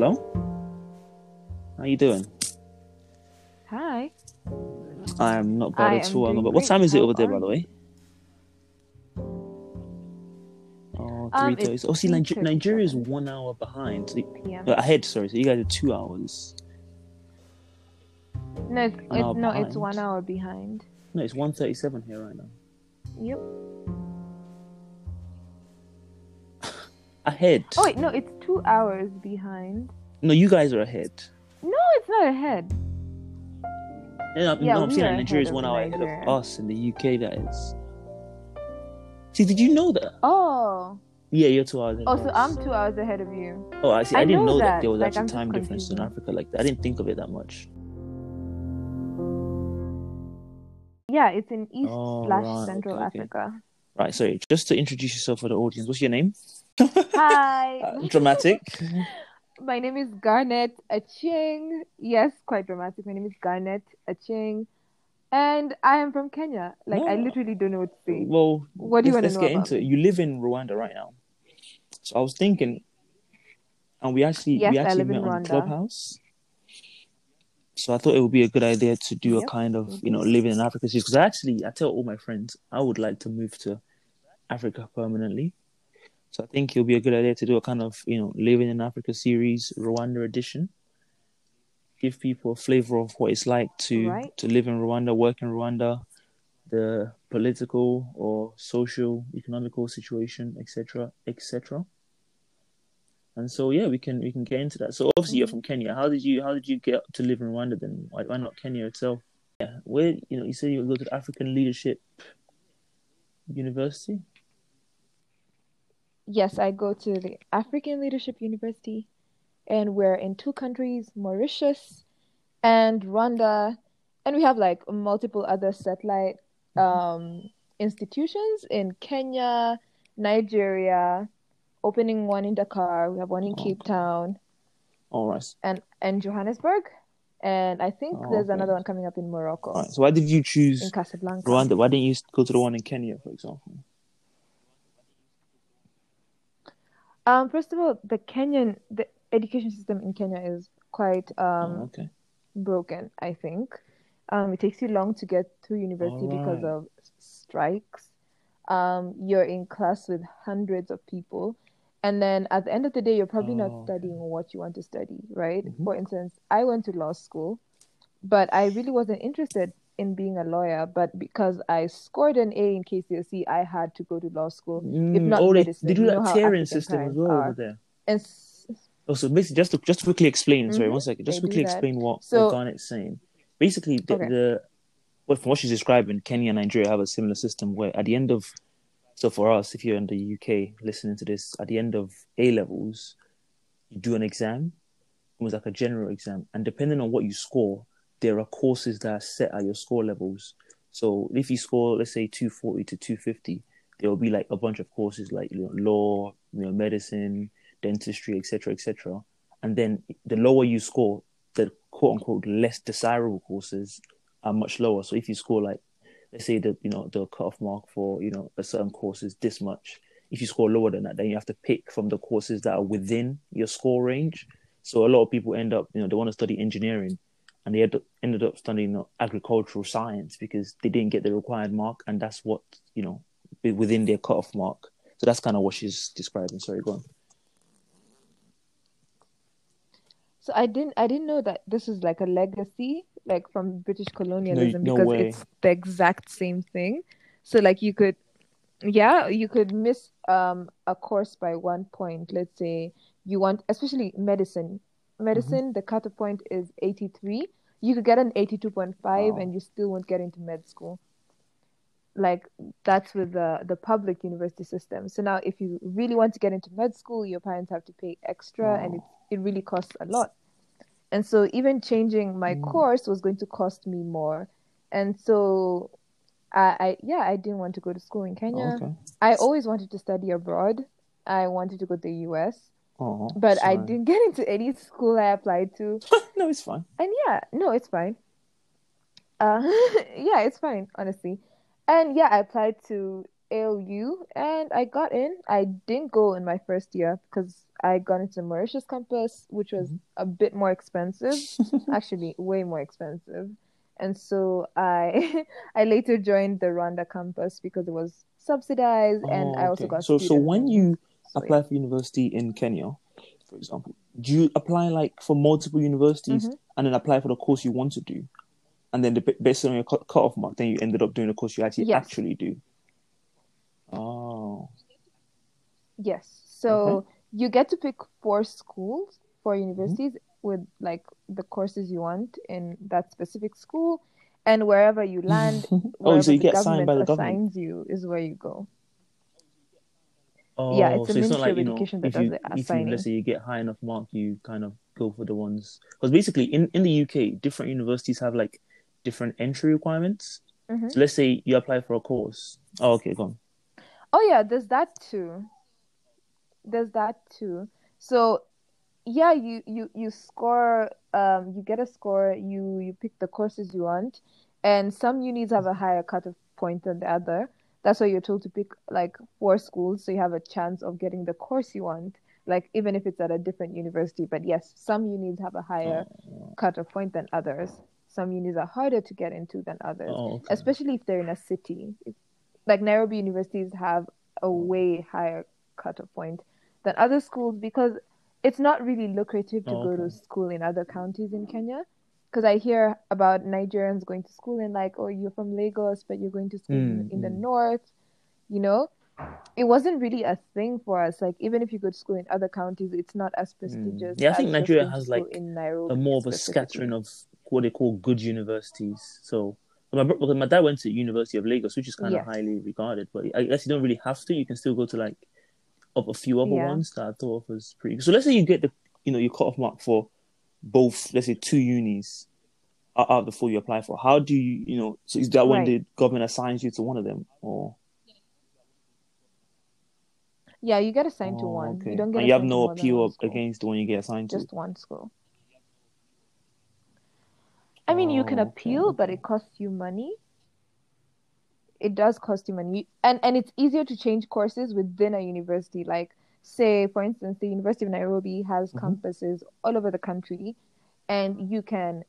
Hello? How you doing? Hi. I'm not bad I at all. Not bad. What time is it over there, by the way? Oh, Um, 3:30. Oh, see, Niger- Nigeria is one hour behind. So you- uh, ahead, sorry. So you guys are two hours. No, it's, it's no, it's one hour behind. No, it's 1:37 here right now. Yep. Ahead. Oh wait, no, it's two hours behind. No, you guys are ahead. No, it's not ahead. No, no, Yeah, no I'm saying that Nigeria is one hour ahead of us in the UK. That is. See, did you know that? Oh. Yeah, you're two hours ahead. Oh, so us. I'm two hours ahead of you. Oh, I see. I, I didn't know know that, that. there was Like, actually I'm time difference in. Africa like that. I didn't think of it that much. Yeah, it's in East Oh, slash right, Central okay, okay. Africa. Right, sorry. Just to introduce yourself for the audience, what's your name? Hi. Uh, dramatic. My name is Garnet Achieng. Yes, quite dramatic. My name is Garnet Achieng. And I am from Kenya. Like, I literally don't know what to say. well, What do you wanna know? let's get about into it. You live in Rwanda right now. So I was thinking, and we actually Yes, we actually met on. Clubhouse. So I thought it would be a good idea to do a kind of, you know, living in Africa series. Because actually, I tell all my friends I would like to move to Africa permanently. So I think it'll be a good idea to do a kind of, you know, living in Africa series, Rwanda edition. Give people a flavor of what it's like to Right. to live in Rwanda, work in Rwanda, the political or social, economical situation, etc., etc. And so yeah, we can we can get into that. So obviously you're Mm-hmm. from Kenya. How did you how did you get to live in Rwanda then? Why, why not Kenya itself? Yeah, where you know you said you go to the African Leadership University. Yes, I go to the African Leadership University, and we're in two countries, Mauritius and Rwanda, and we have like multiple other satellite um, institutions in Kenya, Nigeria, opening one in Dakar, we have one in Oh, Cape Town, All right. and and Johannesburg, and I think Oh, there's okay. another one coming up in Morocco, All right. So why did you in choose Casablanca. Rwanda? Why didn't you go to the one in Kenya, for example? Um, first of all, the Kenyan the education system in Kenya is quite Oh, um okay. broken, I think. Um, it takes you long to get through university because of strikes. Um, you're in class with hundreds of people, and then at the end of the day, you're probably not Oh, okay. studying what you want to study, right? Mhm. For instance, I went to law school, but I really wasn't interested in being a lawyer, but because I scored an A in KCSE, I had to go to law school, if Mm, not oh, they, they do that tiering system as well over there. And Oh, so basically, just to just quickly explain, sorry, Mhm, one second, just they quickly explain what, what So, Garnet's saying. Basically, the, okay. the well, from what she's describing, Kenya and Nigeria have a similar system where at the end of, so for us, if you're in the UK listening to this, at the end of A levels, you do an exam, almost like a general exam, and depending on what you score, there are courses that are set at your score levels. So if you score, let's say, 240 to 250, there will be like a bunch of courses like you know, law, you know, medicine, dentistry, etc., etc. And then the lower you score, the quote unquote less desirable courses are much lower. So if you score like, let's say the you know the cutoff mark for you know a certain course is this much, if you score lower than that, then you have to pick from the courses that are within your score range. So a lot of people end up, you know, they want to study engineering, and they end ended up studying agricultural science because they didn't get the required mark, and that's what you know within their cutoff mark. So that's kind of what she's describing. Sorry, go on. So I didn't I didn't know that this is like a legacy like from British No, colonialism no because way. it's the exact same thing. So like you could yeah, you could miss um a course by one point. Let's say you want especially medicine. Medicine, the cutoff point is 83. You could get an 82.5 Wow. and you still won't get into med school. Like that's with the the public university system. So now if you really want to get into med school, your parents have to pay extra and it it really costs a lot. And so even changing my Mm. course was going to cost me more. And so I, I yeah, I didn't want to go to school in Kenya. okay. I always wanted to study abroad. I wanted to go to the US, Oh, but I didn't get into any school I applied to. no, it's fine. And yeah, no, it's fine. Uh, yeah, it's fine, honestly. And yeah, I applied to ALU and I got in. I didn't go in my first year because I got into Mauritius campus, which was a bit more expensive, actually way more expensive. And so I I later joined the Rwanda campus because it was subsidized and I also Oh, okay. got So so when you Apply for university in Kenya, for example, do you apply like for multiple universities Mhm. and then apply for the course you want to do, and then the, based on your cut cutoff mark, then you ended up doing the course you actually Yes. actually do? Oh, Yes. So you get to pick four schools, four universities with like the courses you want in that specific school, and wherever you land, oh, wherever so you the get assigned by the government. assigns you is where you go. Oh, Yeah, it's the so it's not like of you know Education that does you the if you let's say you get high enough mark, you kind of go for the ones because basically in in the UK, different universities have like different entry requirements. Mhm. So let's say you apply for a course. Oh, okay, go on. Oh yeah, there's that too. There's that too. So yeah, you you you score um you get a score, you you pick the courses you want, and some unis have a higher cutoff point than the other. That's why you're told to pick like four schools so you have a chance of getting the course you want, like even if it's at a different university. But yes, some unis have a higher Oh, cutoff point than others. Some unis are harder to get into than others oh, okay. especially if they're in a city. Like Nairobi universities have a mm. way higher cutoff point than other schools because it's not really lucrative to Oh, go to school in other counties in Kenya. Because I hear about Nigerians going to school and like, oh, you're from Lagos, but you're going to school in, Mm, in the mm. north, you know? It wasn't really a thing for us. Like, even if you go to school in other counties, it's not as prestigious Mm. Yeah, I think Nigeria has, like, in a more of a scattering of what they call good universities. So my because my dad went to University of Lagos, which is kind Yes. of highly regarded, but I guess you don't really have to. You can still go to like up a few other Yeah. ones that I thought was pretty. Good. So let's say you get the you know your cutoff mark for both, let's say two unis out out of the four you apply for. How do you you know? So is that when Right. the government assigns you to one of them, or Yeah, you get assigned to oh, one. okay, You don't get and you have no appeal against the one you get assigned to? Just one school. Oh, I mean, you can Oh, okay, appeal, but it costs you money. It does cost you money. And and it's easier to change courses within a university. Like, say, for instance, the University of Nairobi has Mhm. campuses all over the country, and you can,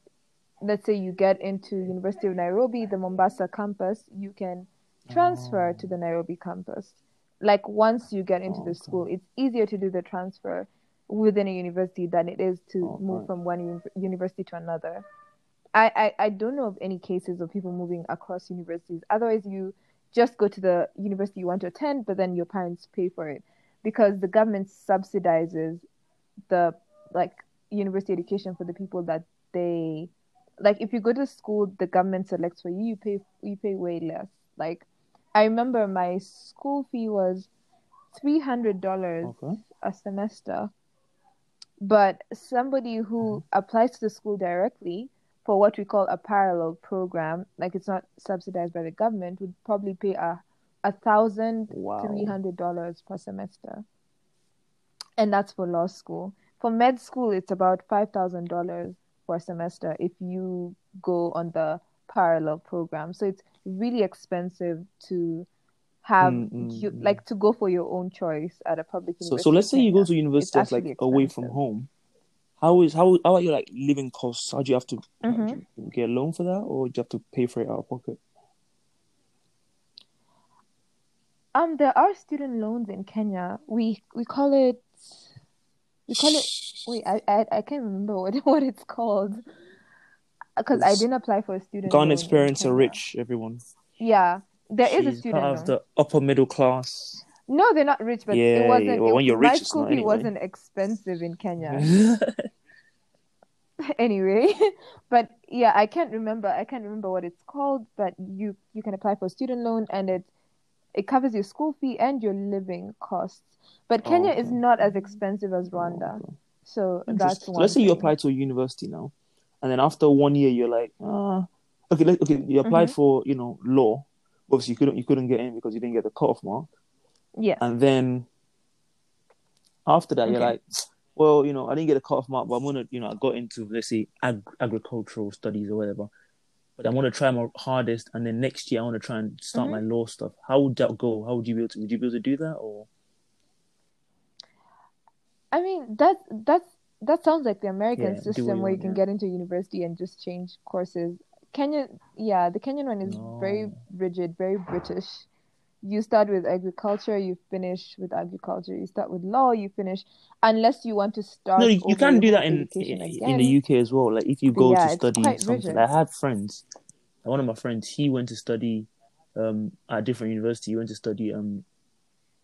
let's say you get into University of Nairobi, the Mombasa campus, you can transfer to Oh. the Nairobi campus. Like once you get into Oh, the okay. school, it's easier to do the transfer within a university than it is to Oh, move right. from one uni- university to another. I, I, I don't know of any cases of people moving across universities. Otherwise, you just go to the university you want to attend, but then your parents pay for it because the government subsidizes the like university education for the people that they like. If you go to school, the government selects for you. You pay you pay way less. Like I remember my school fee was three hundred dollars Okay. a semester. But somebody who Mm-hmm. applies to the school directly for what we call a parallel program, like it's not subsidized by the government, would probably pay a a thousand three hundred dollars per semester. And that's for law school. For med school, it's about five thousand dollars per semester if you go on the parallel program. So it's really expensive to have Mm, mm, you mm. like to go for your own choice at a public university. so let's say you go to university that's like actually away from home. How is how how are your like living costs? How do you have to Mhm. do you get a loan for that, or do you have to pay for it out of pocket? Um, there are student loans in Kenya. We we call it we call it wait, I I, I can't remember what what it's called. Because I didn't apply for a student Ghana's parents are rich. Everyone. Yeah, there is a student part of loan. the upper middle class. No, they're not rich, but Yeah, it wasn't. yeah, well, when you're rich, it's school fee anyway. wasn't expensive in Kenya. anyway but yeah i can't remember i can't remember what it's called but you you can apply for a student loan and it it covers your school fee and your living costs but Oh, kenya is not as expensive as rwanda Okay. so that's one let's say you apply to a university now, and then after one year you're like, ah, okay, let, okay, you applied Mhm. for you know law. Obviously, you couldn't you couldn't get in because you didn't get the cutoff mark, Yeah. and then after that you're like, well, you know, I didn't get a cutoff mark, but I'm gonna, you know, I got into let's say ag- agricultural studies or whatever. But I want to try my hardest, and then next year I want to try and start Mhm. my law stuff. How would that go? How would you be able to? Would you be able to do that, or I mean, that that's that sounds like the American Yeah, system you where you want, can yeah. get into university and just change courses. Kenyan, yeah, the Kenyan one is very rigid, very British. You start with agriculture, you finish with agriculture. You start with law, you finish, unless you want to start no? You, you can your do that in in the UK as well. Like if you go yeah, to study something. I had friends. One of my friends, he went to study um, at a different university. He went to study um,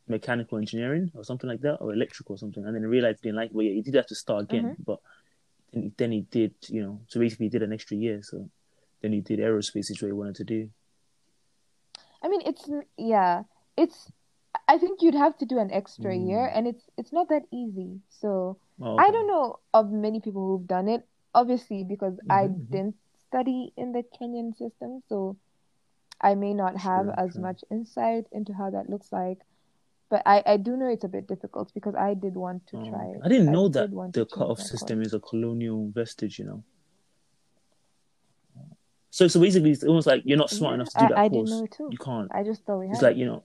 mechanical engineering or something like that, or electrical or something, and then realized he didn't like. it. Well, yeah, he did have to start again, Mm-hmm. but then, he did, you know. So basically, he did an extra year. So then he did aerospace, is what he wanted to do. I mean, it's yeah, it's. I think you'd have to do an extra Mm. year, and it's it's not that easy. So Oh, I don't know of many people who've done it, obviously, because I Mhm, mhm. didn't study in the Kenyan system, so I may not have True, as true. much insight into how that looks like. But I, I do know it's a bit difficult because I did want to Oh, try I didn't I know that the cutoff system is a colonial vestige. You know. So so basically, it's almost like you're not smart Yeah, enough to do that I course. didn't know it too. You can't. I just thought we It's like you know.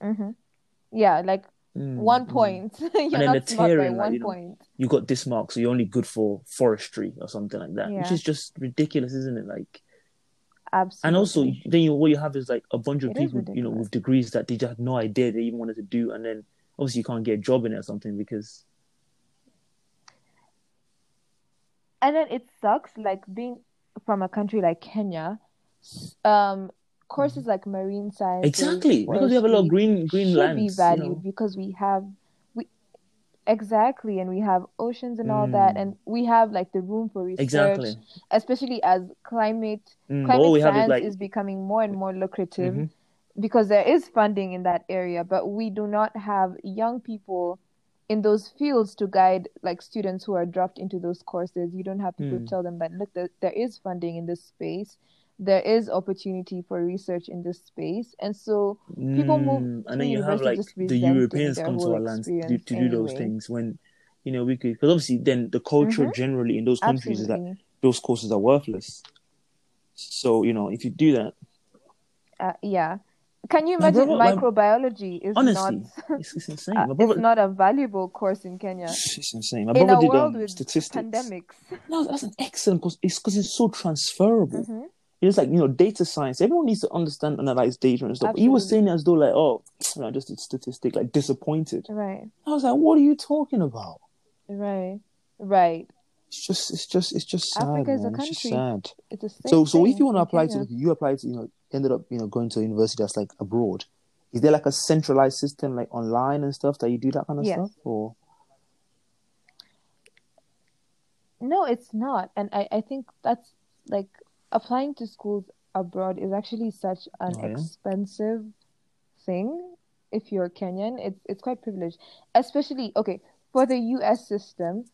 hmm Yeah, like mm, one mm. point. You're And then the not smart by like one you know, point. you got this mark, so you're only good for forestry or something like that, which is just ridiculous, isn't it? Like, Absolutely. and also then you what you have is like a bunch of It people, you know, with degrees that they just had no idea they even wanted to do, and then obviously you can't get a job in it or something because And then it sucks, like being from a country like Kenya, um, courses like marine science exactly because we have a lot of green green should be lands, you valued know. because we have we exactly, and we have oceans and all that, Mm. and we have like the room for research, Exactly. especially as climate Mm, climate have is science like is becoming more and more lucrative Mhm. because there is funding in that area, but we do not have young people in those fields to guide like students who are dropped into those courses. You don't have to Mm. tell them that look, there, there is funding in this space, there is opportunity for research in this space, and so people move Mm, to and then you have like the Europeans come to our lands to, to do those things when you know we could because obviously then the culture Mhm. generally in those countries is that those courses are worthless. So you know if you do that, Uh, yeah. Can you imagine brother- my- microbiology is honestly, not it's, it's insane. uh, My brother, it's not a valuable course in Kenya. it's insane. My In brother a did world um, with statistics. pandemics. No, that's an excellent course. It's because it's so transferable. Mhm. It's like you know data science. Everyone needs to understand and analyze data and stuff. He was saying it as though like, oh, you know, just a statistic, like disappointed. Right, I was like, what are you talking about? right, right. It's just, it's just, it's just sad, Africa is a man. It's just country. sad. It's a So, so if you want to apply to, you applied to, you know, ended up, you know, going to a university that's like abroad. Is there like a centralized system, like online and stuff, that you do that kind of Yes. stuff, or? No, it's not. And I, I think that's like applying to schools abroad is actually such an Oh, yeah? expensive thing if you're Kenyan. It's it's quite privileged. Especially okay, for the US system,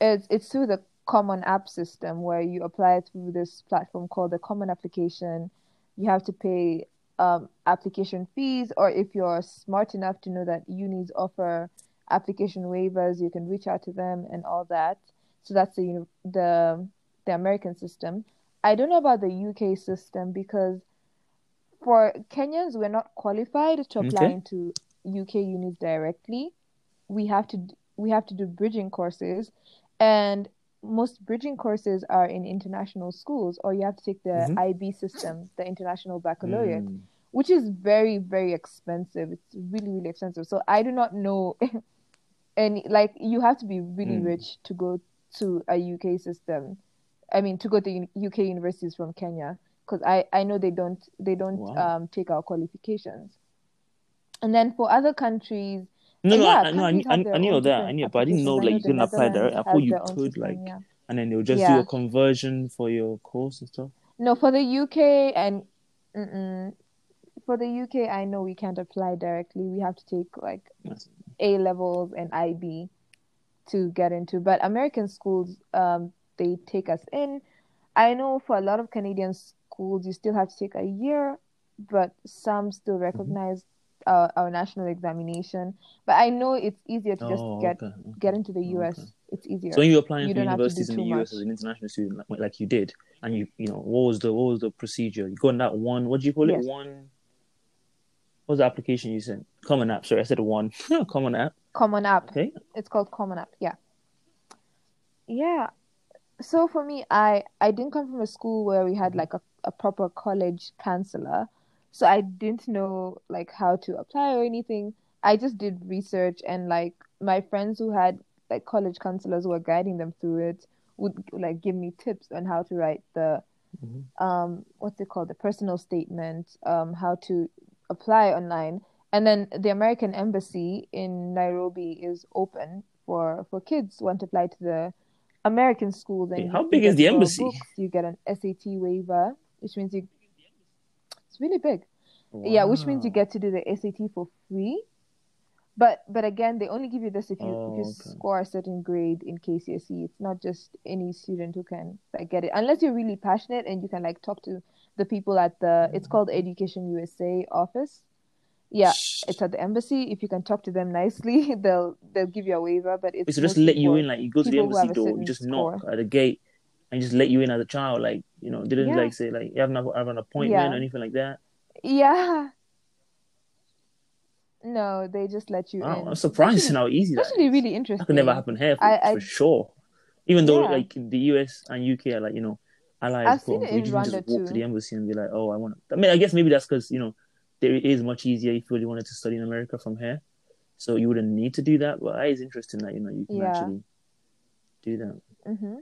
it's it's through the Common App system where you apply through this platform called the Common Application. You have to pay um, application fees, or if you're smart enough to know that unis offer application waivers, you can reach out to them and all that. So that's the the the American system. I don't know about the UK system because for Kenyans, we're not qualified to apply Okay. into UK unis directly. We have to we have to do bridging courses, and most bridging courses are in international schools, or you have to take the Mhm. IB system, the International Baccalaureate, Mm. which is very very expensive. It's really really expensive. So I do not know, and like you have to be really Mm. rich to go to a UK system. I mean, to go to UK universities from Kenya, because I I know they don't they don't Wow. um take our qualifications. And then for other countries, No, no, yeah, I, no, I, I, I knew that, I knew, but I didn't know like you can apply direct. I thought you could like, yeah. and then they'll just do a conversion for your course and stuff. No, for the UK and mm-mm, for the UK, I know we can't apply directly. We have to take like That's- A levels and IB to get into. But American schools, um, they take us in. I know for a lot of Canadian schools, you still have to take a year, but some still recognize our, our national examination. But I know it's easier to just Oh, get okay, get into the US. Okay. It's easier. So when you're applying You for don't have to do universities in the US much. as an international student, like, like you did, and you you know what was the what was the procedure? You go on that one. What do you call it? Yes. One. What was the application you sent? Common App. Sorry, I said one. Common App. Common App. Okay. It's called Common App. Yeah. Yeah. So for me, I I didn't come from a school where we had mm-hmm. like a, a proper college counselor. So I didn't know like how to apply or anything. I just did research and like my friends who had like college counselors who were guiding them through it would like give me tips on how to write the Mhm. um what's it called the personal statement um how to apply online and then the American embassy in Nairobi is open for for kids who want to apply to the American schools and how big is the embassy? books, you get an SAT waiver which means you it's really big. Yeah which means you get to do the SAT for free. But but again they only give you this if you if you Oh, okay. score a certain grade in KCSE it's not just any student who can like get it. Unless you're really passionate and you can like talk to the people at the it's mm. called Education USA office. Yeah it's at the embassy. If you can talk to them nicely they'll they'll give you a waiver but it's So just let you in, like you go to the embassy door, you just knock score. at the gate, and just let you in as a child. Like you know, didn't Yeah. like say like you have, an- have an appointment Yeah. or anything like that. yeah no they just let you Wow, in I'm surprised Actually- how easy that actually is. really interesting That could never happen here for, I- I- for sure. Even though Yeah. like the US and UK are like you know allies, I've seen it in Rwanda walk to the embassy and be like, oh, I want. I mean, I guess maybe that's because you know there it is much easier if you really wanted to study in America from here, so you wouldn't need to do that. But it is interesting that you know you can Yeah. actually do that. hmm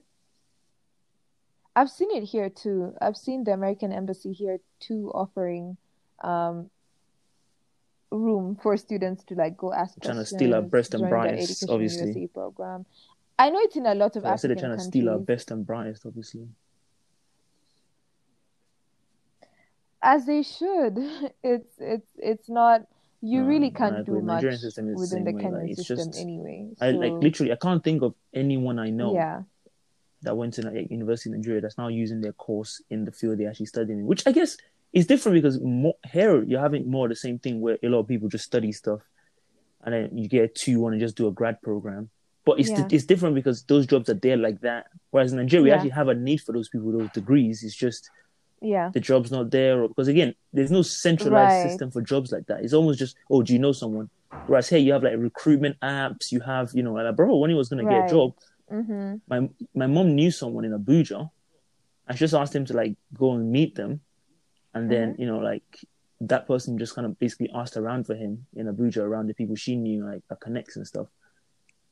I've seen it here too. I've seen the American Embassy here too offering um, room for students to like go ask Trying to steal our best and brightest, obviously. Program. I know it's in a lot of So I said they're trying to steal our best and brightest, obviously. as they should. It's it's it's not. You really can't do Nigerian much system is the within the way, Kenyan like, system just- anyway. I like literally I can't think of anyone I know yeah, that went to like, university in Nigeria that's now using their course in the field they actually studied in, which I guess is different because more, here you're having more of the same thing where a lot of people just study stuff and then you get a two one and just do a grad program. But it's Yeah. it's different because those jobs are there like that. Whereas in Nigeria, we actually have a need for those people with those degrees. It's just yeah, the job's not there, or because again, there's no centralized Right. system for jobs like that. It's almost just, oh, do you know someone? Whereas here you have like recruitment apps. You have, you know, like bro, when he was gonna get a job, hmm my my mom knew someone in Abuja. I just asked him to like go and meet them, and then Mm-hmm. you know like that person just kind of basically asked around for him in Abuja around the people she knew like her connects and stuff.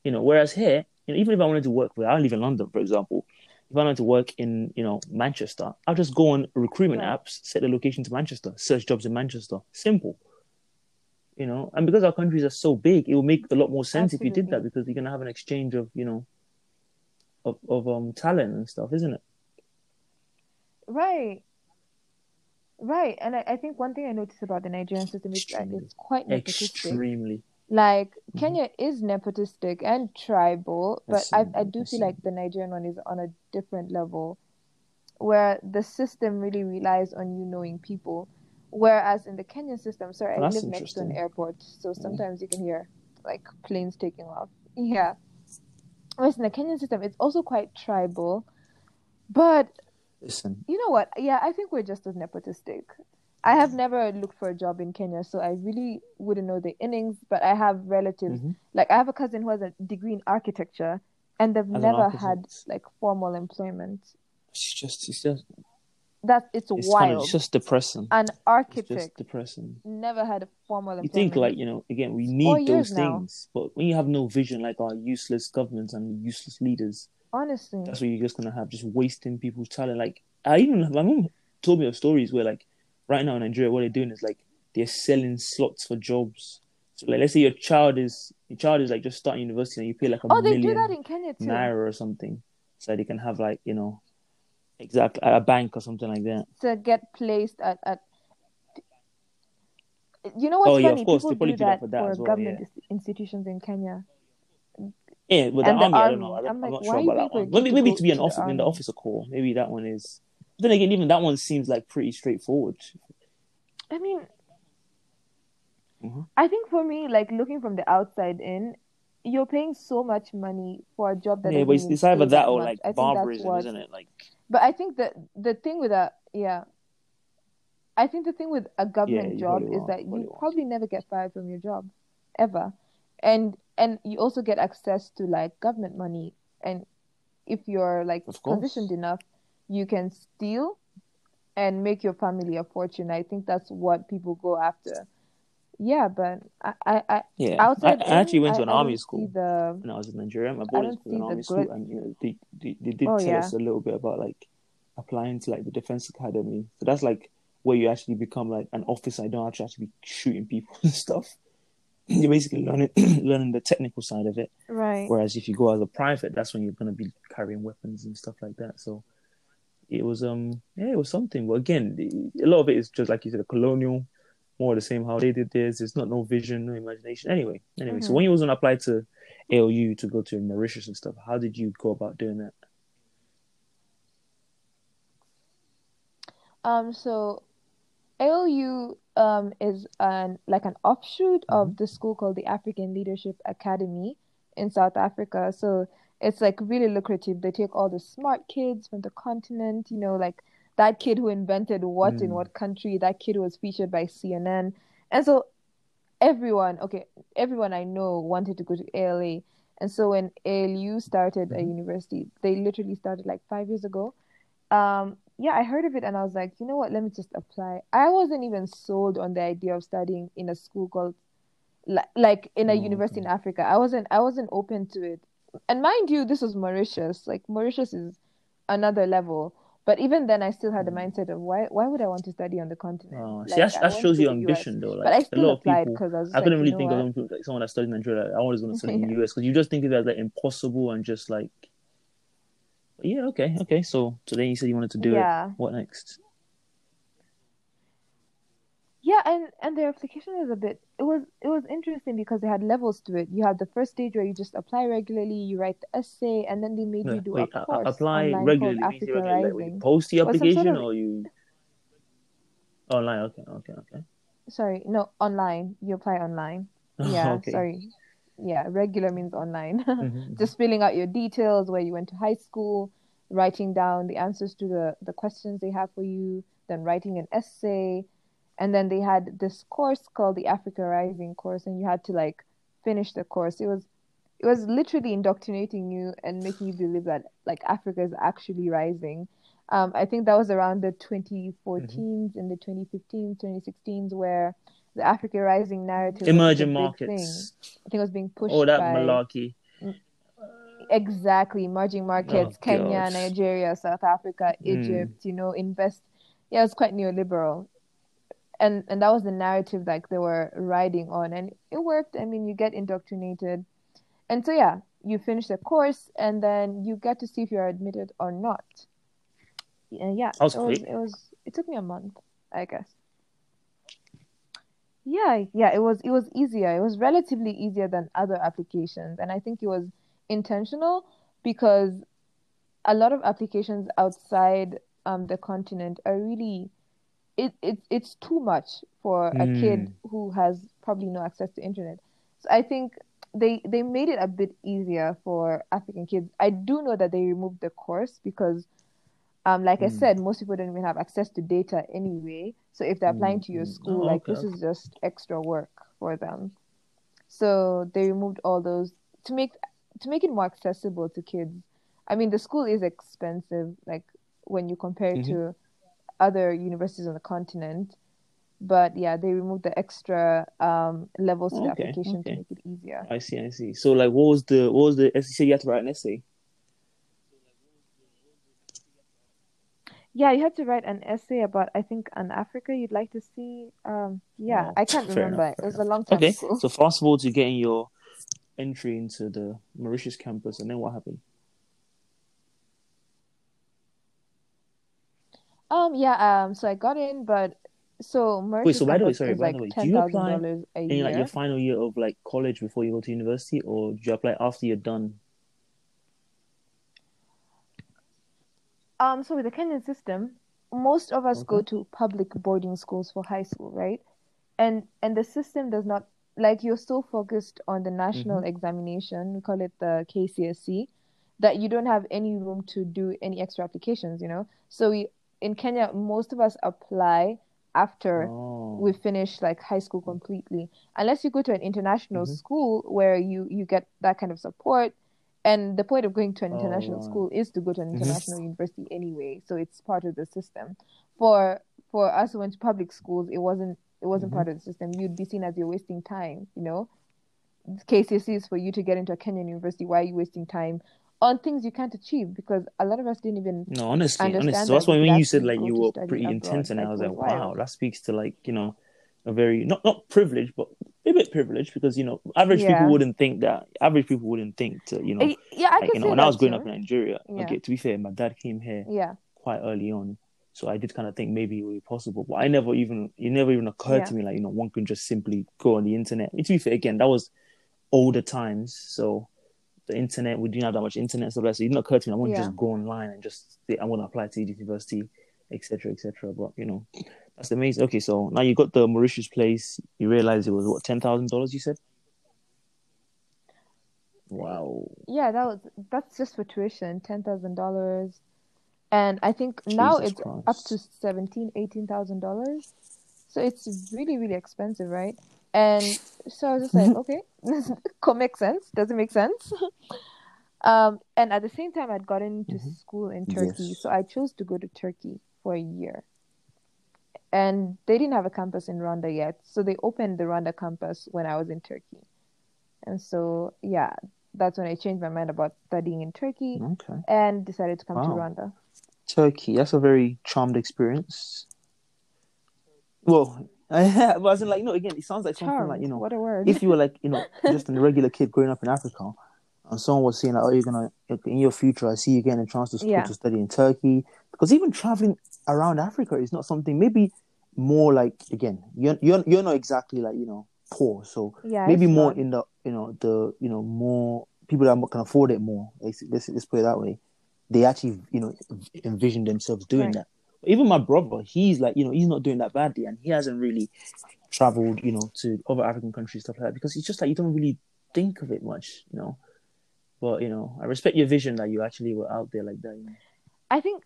You know, whereas here, you know, even if I wanted to work where I live in London, for example, if I wanted to work in you know Manchester, I'll just go on recruitment Right. apps, set the location to Manchester, search jobs in Manchester. Simple. You know, and because our countries are so big, it will make a lot more sense if you did that because you're gonna have an exchange of you know of of um talent and stuff, isn't it? Right. Right. And I, I think one thing I noticed about the Nigerian system is that it's quite nepotistic. Extremely. Like Mhm. Kenya is nepotistic and tribal, but I, I I do feel like the Nigerian one is on a different level where the system really relies on you knowing people. Whereas in the Kenyan system, sorry, I That's live next to an airport, so sometimes you can hear like planes taking off. Yeah. Whereas in the Kenyan system, it's also quite tribal. But Listen, you know what? Yeah, I think we're just as nepotistic. I have never looked for a job in Kenya, so I really wouldn't know the innings, but I have relatives. Mhm. Like, I have a cousin who has a degree in architecture, and they've As never had like formal employment. it's just it's just That it's, it's kind of wild. it's just depressing. An It's just architect depressing. never had a formal You think like you know again we need those now. things, but when you have no vision like our useless governments and useless leaders, honestly, that's what you're just gonna have, just wasting people's talent. Like I even my mom told me of stories where like right now in Nigeria, what they're doing is like they're selling slots for jobs. So like let's say your child is your child is like just starting university and you pay like a oh, they million do that in Kenya too. naira or something, so they can have like you know exactly at a bank or something like that. to get placed at, at you know what's Oh, yeah, funny? course, People do that that for that well, government yeah. institutions in Kenya. Yeah, but the the army, I don't know. I I'm like, not sure about that one. Maybe to maybe to be an officer in the officer corps. Maybe that one is. Then again, even that one seems like pretty straightforward. I mean, Mhm. I think for me, like looking from the outside in, you're paying so much money for a job that Yeah, but it's, either that or much. like I think that's barbarism, isn't it? Like, But I think that the thing with a yeah, I think the thing with a government you job is are. that you are. probably never get fired from your job ever, and and you also get access to like government money, and if you're like positioned enough, you can steal and make your family a fortune. I think that's what people go after. Yeah, but I, I, I Yeah, I, outside I actually went to an I army school the when I was in Nigeria. My I boarding school, an army school, and you know they, they they did Oh tell yeah, us a little bit about like applying to like the defense academy. So that's like where you actually become like an officer. You don't have to actually be shooting people and stuff. You're basically learning learning the technical side of it. right. Whereas if you go as a private, that's when you're gonna be carrying weapons and stuff like that. So it was um yeah, it was something. But again, a lot of it is just like you said, colonial, more of the same how they did this. There's not no vision, no imagination. Anyway, anyway. So hmm when you was gonna apply to ALU to go to Mauritius and stuff, how did you go about doing that? Um, so ALU um is an like an offshoot hmm of the school called the African Leadership Academy in South Africa. So it's like really lucrative. They take all the smart kids from the continent, you know, like that kid who invented what in Mm. what country, that kid was featured by CNN. And so everyone, okay, everyone I know wanted to go to ALA. And so when ALU started a hmm university, they literally started like five years ago. Um, yeah, I heard of it and I was like, you know what, let me just apply. I wasn't even sold on the idea of studying in a school called li- like in a Oh, university in. Africa. I wasn't I wasn't open to it. And mind you, this was Mauritius. Like Mauritius is another level. But even then I still had the Mm. mindset of why why would I want to study on the continent? Oh, see, Like that, I that shows your to US. ambition, though. But I Like a lot of applied people, because I was I couldn't like, you really know think of what? like someone that studied in Nigeria. Like, I always going to study in the US because you just think of it as like impossible and just like, yeah, okay, okay. So, so then you said you wanted to do it. What next? Yeah, and and their application is a bit it was it was interesting because they had levels to it. You had the first stage where you just apply regularly, you write the essay, and then they made No, you do a wait, uh, course apply regularly regularly, like you post the was sort application of or you online. Okay, okay, okay. sorry, no, online. You apply online. Yeah, okay. sorry. Yeah, regular means online. hmm Just filling out your details, where you went to high school, writing down the answers to the the questions they have for you, then writing an essay, and then they had this course called the Africa Rising course, and you had to like finish the course. It was it was literally indoctrinating you and making you believe that like Africa is actually rising. Um, I think that was around the hmm 2014s and the 2015s, 2016s, where the Africa Rising narrative Emerging big thing. markets. I think it was being pushed. All that by malarkey. mm, exactly emerging Oh markets, Kenya, God. Nigeria, South Africa, Mm. Egypt, you know, invest. Yeah, it was quite neoliberal. And and that was the narrative like they were riding on and it worked. I mean, you get indoctrinated. And so yeah, you finish the course and then you get to see if you're admitted or not. And yeah, was it was it was it took me a month, I guess. Yeah, yeah, it was it was easier. It was relatively easier than other applications, and I think it was intentional because a lot of applications outside um the continent are really it, it it's too much for a kid Mm. who has probably no access to internet. So I think they they made it a bit easier for African kids. I do know that they removed the course because um like I Mm. said, most people don't even have access to data anyway. So if they're applying Mm. to your Mm. school, Oh, like okay, this is just extra work for them. So they removed all those to make to make it more accessible to kids. I mean, the school is expensive, like when you compare it hmm to other universities on the continent. But yeah, they removed the extra um, levels to the Okay, application to make it easier. I see, I see. So, like, what was the what was the essay? You said you had to write an essay. Yeah, you had to write an essay about, I think, an Africa you'd like to see. Um, yeah, Oh, I can't remember. enough, It was a long time Okay, ago. so fast forward to getting your entry into the Mauritius campus, and then what happened? Um, yeah, um, so I got in, but so Wait, so by the way, sorry, by the way, do you apply in like your final year of like college before you go to university, or do you apply after you're done? Um, so with the Kenyan system, most of us go to public boarding schools for high school, right? and and the system does not like you're so focused on the national Mhm. examination, we call it the KCSE, that you don't have any room to do any extra applications, you know? So we in Kenya, most of us apply after Oh. we finish like high school completely. Unless you go to an international Mhm. school where you you get that kind of support. And the point of going to an Oh, international school is to go to an Mhm. international university anyway, so it's part of the system. For for us who went to public schools, it wasn't it wasn't Mhm. part of the system. You'd be seen as you're wasting time, you know. KCSE is for you to get into a Kenyan university. Why are you wasting time on things you can't achieve? Because a lot of us didn't even No, honestly, honestly. So that's why when you said like you were pretty intense, and I was like, wow, that speaks to like you know a very not not privileged, but a bit privileged because you know average people wouldn't think that. Average people wouldn't think to you know Yeah, I like you know when I was growing too. up in Nigeria. Yeah. Okay, to be fair, my dad came here Yeah, quite early on, so I did kind of think maybe it would be possible. But I never even it never even occurred Yeah. to me like you know one can just simply go on the internet. To be fair, again, that was older times, so the internet we didn't have that much internet stuff like that. So it didn't occur to me I want to Yeah. just go online and just say I want to apply to the university, etc. etc. But you know, that's amazing. Okay, so now you got the Mauritius place. You realize it was what ten thousand dollars? You said. Wow. yeah, that was that's just for tuition, ten thousand dollars, and I think now it's Christ. up to seventeen, eighteen thousand dollars. So it's really, really expensive, right? And so I was just like, okay, could make sense. Does it make sense? Um, and at the same time, I'd gotten into Mhm. school in Turkey, Yes. so I chose to go to Turkey for a year. And they didn't have a campus in Rwanda yet, so they opened the Rwanda campus when I was in Turkey. And so, yeah, that's when I changed my mind about studying in Turkey Okay. and decided to come to Wow. Rwanda. Turkey. That's a very charmed experience. Well, I wasn't like no. Again, it sounds like something Charmed, like you know, what a word. if you were like you know just a regular kid growing up in Africa, and someone was saying like, oh, you're gonna in your future, I see you getting a chance to Yeah. to study in Turkey, because even traveling around Africa is not something maybe more like again you're you're you're not exactly like you know poor, so yeah, maybe more not. in the you know the you know more people that can afford it more. Let's let's, let's put it that way. They actually you know envision themselves doing Right. that. Even my brother, he's like you know he's not doing that badly, and he hasn't really traveled you know to other African countries stuff like that because it's just like you don't really think of it much, you know. But you know, I respect your vision that you actually were out there like that. You know? I think,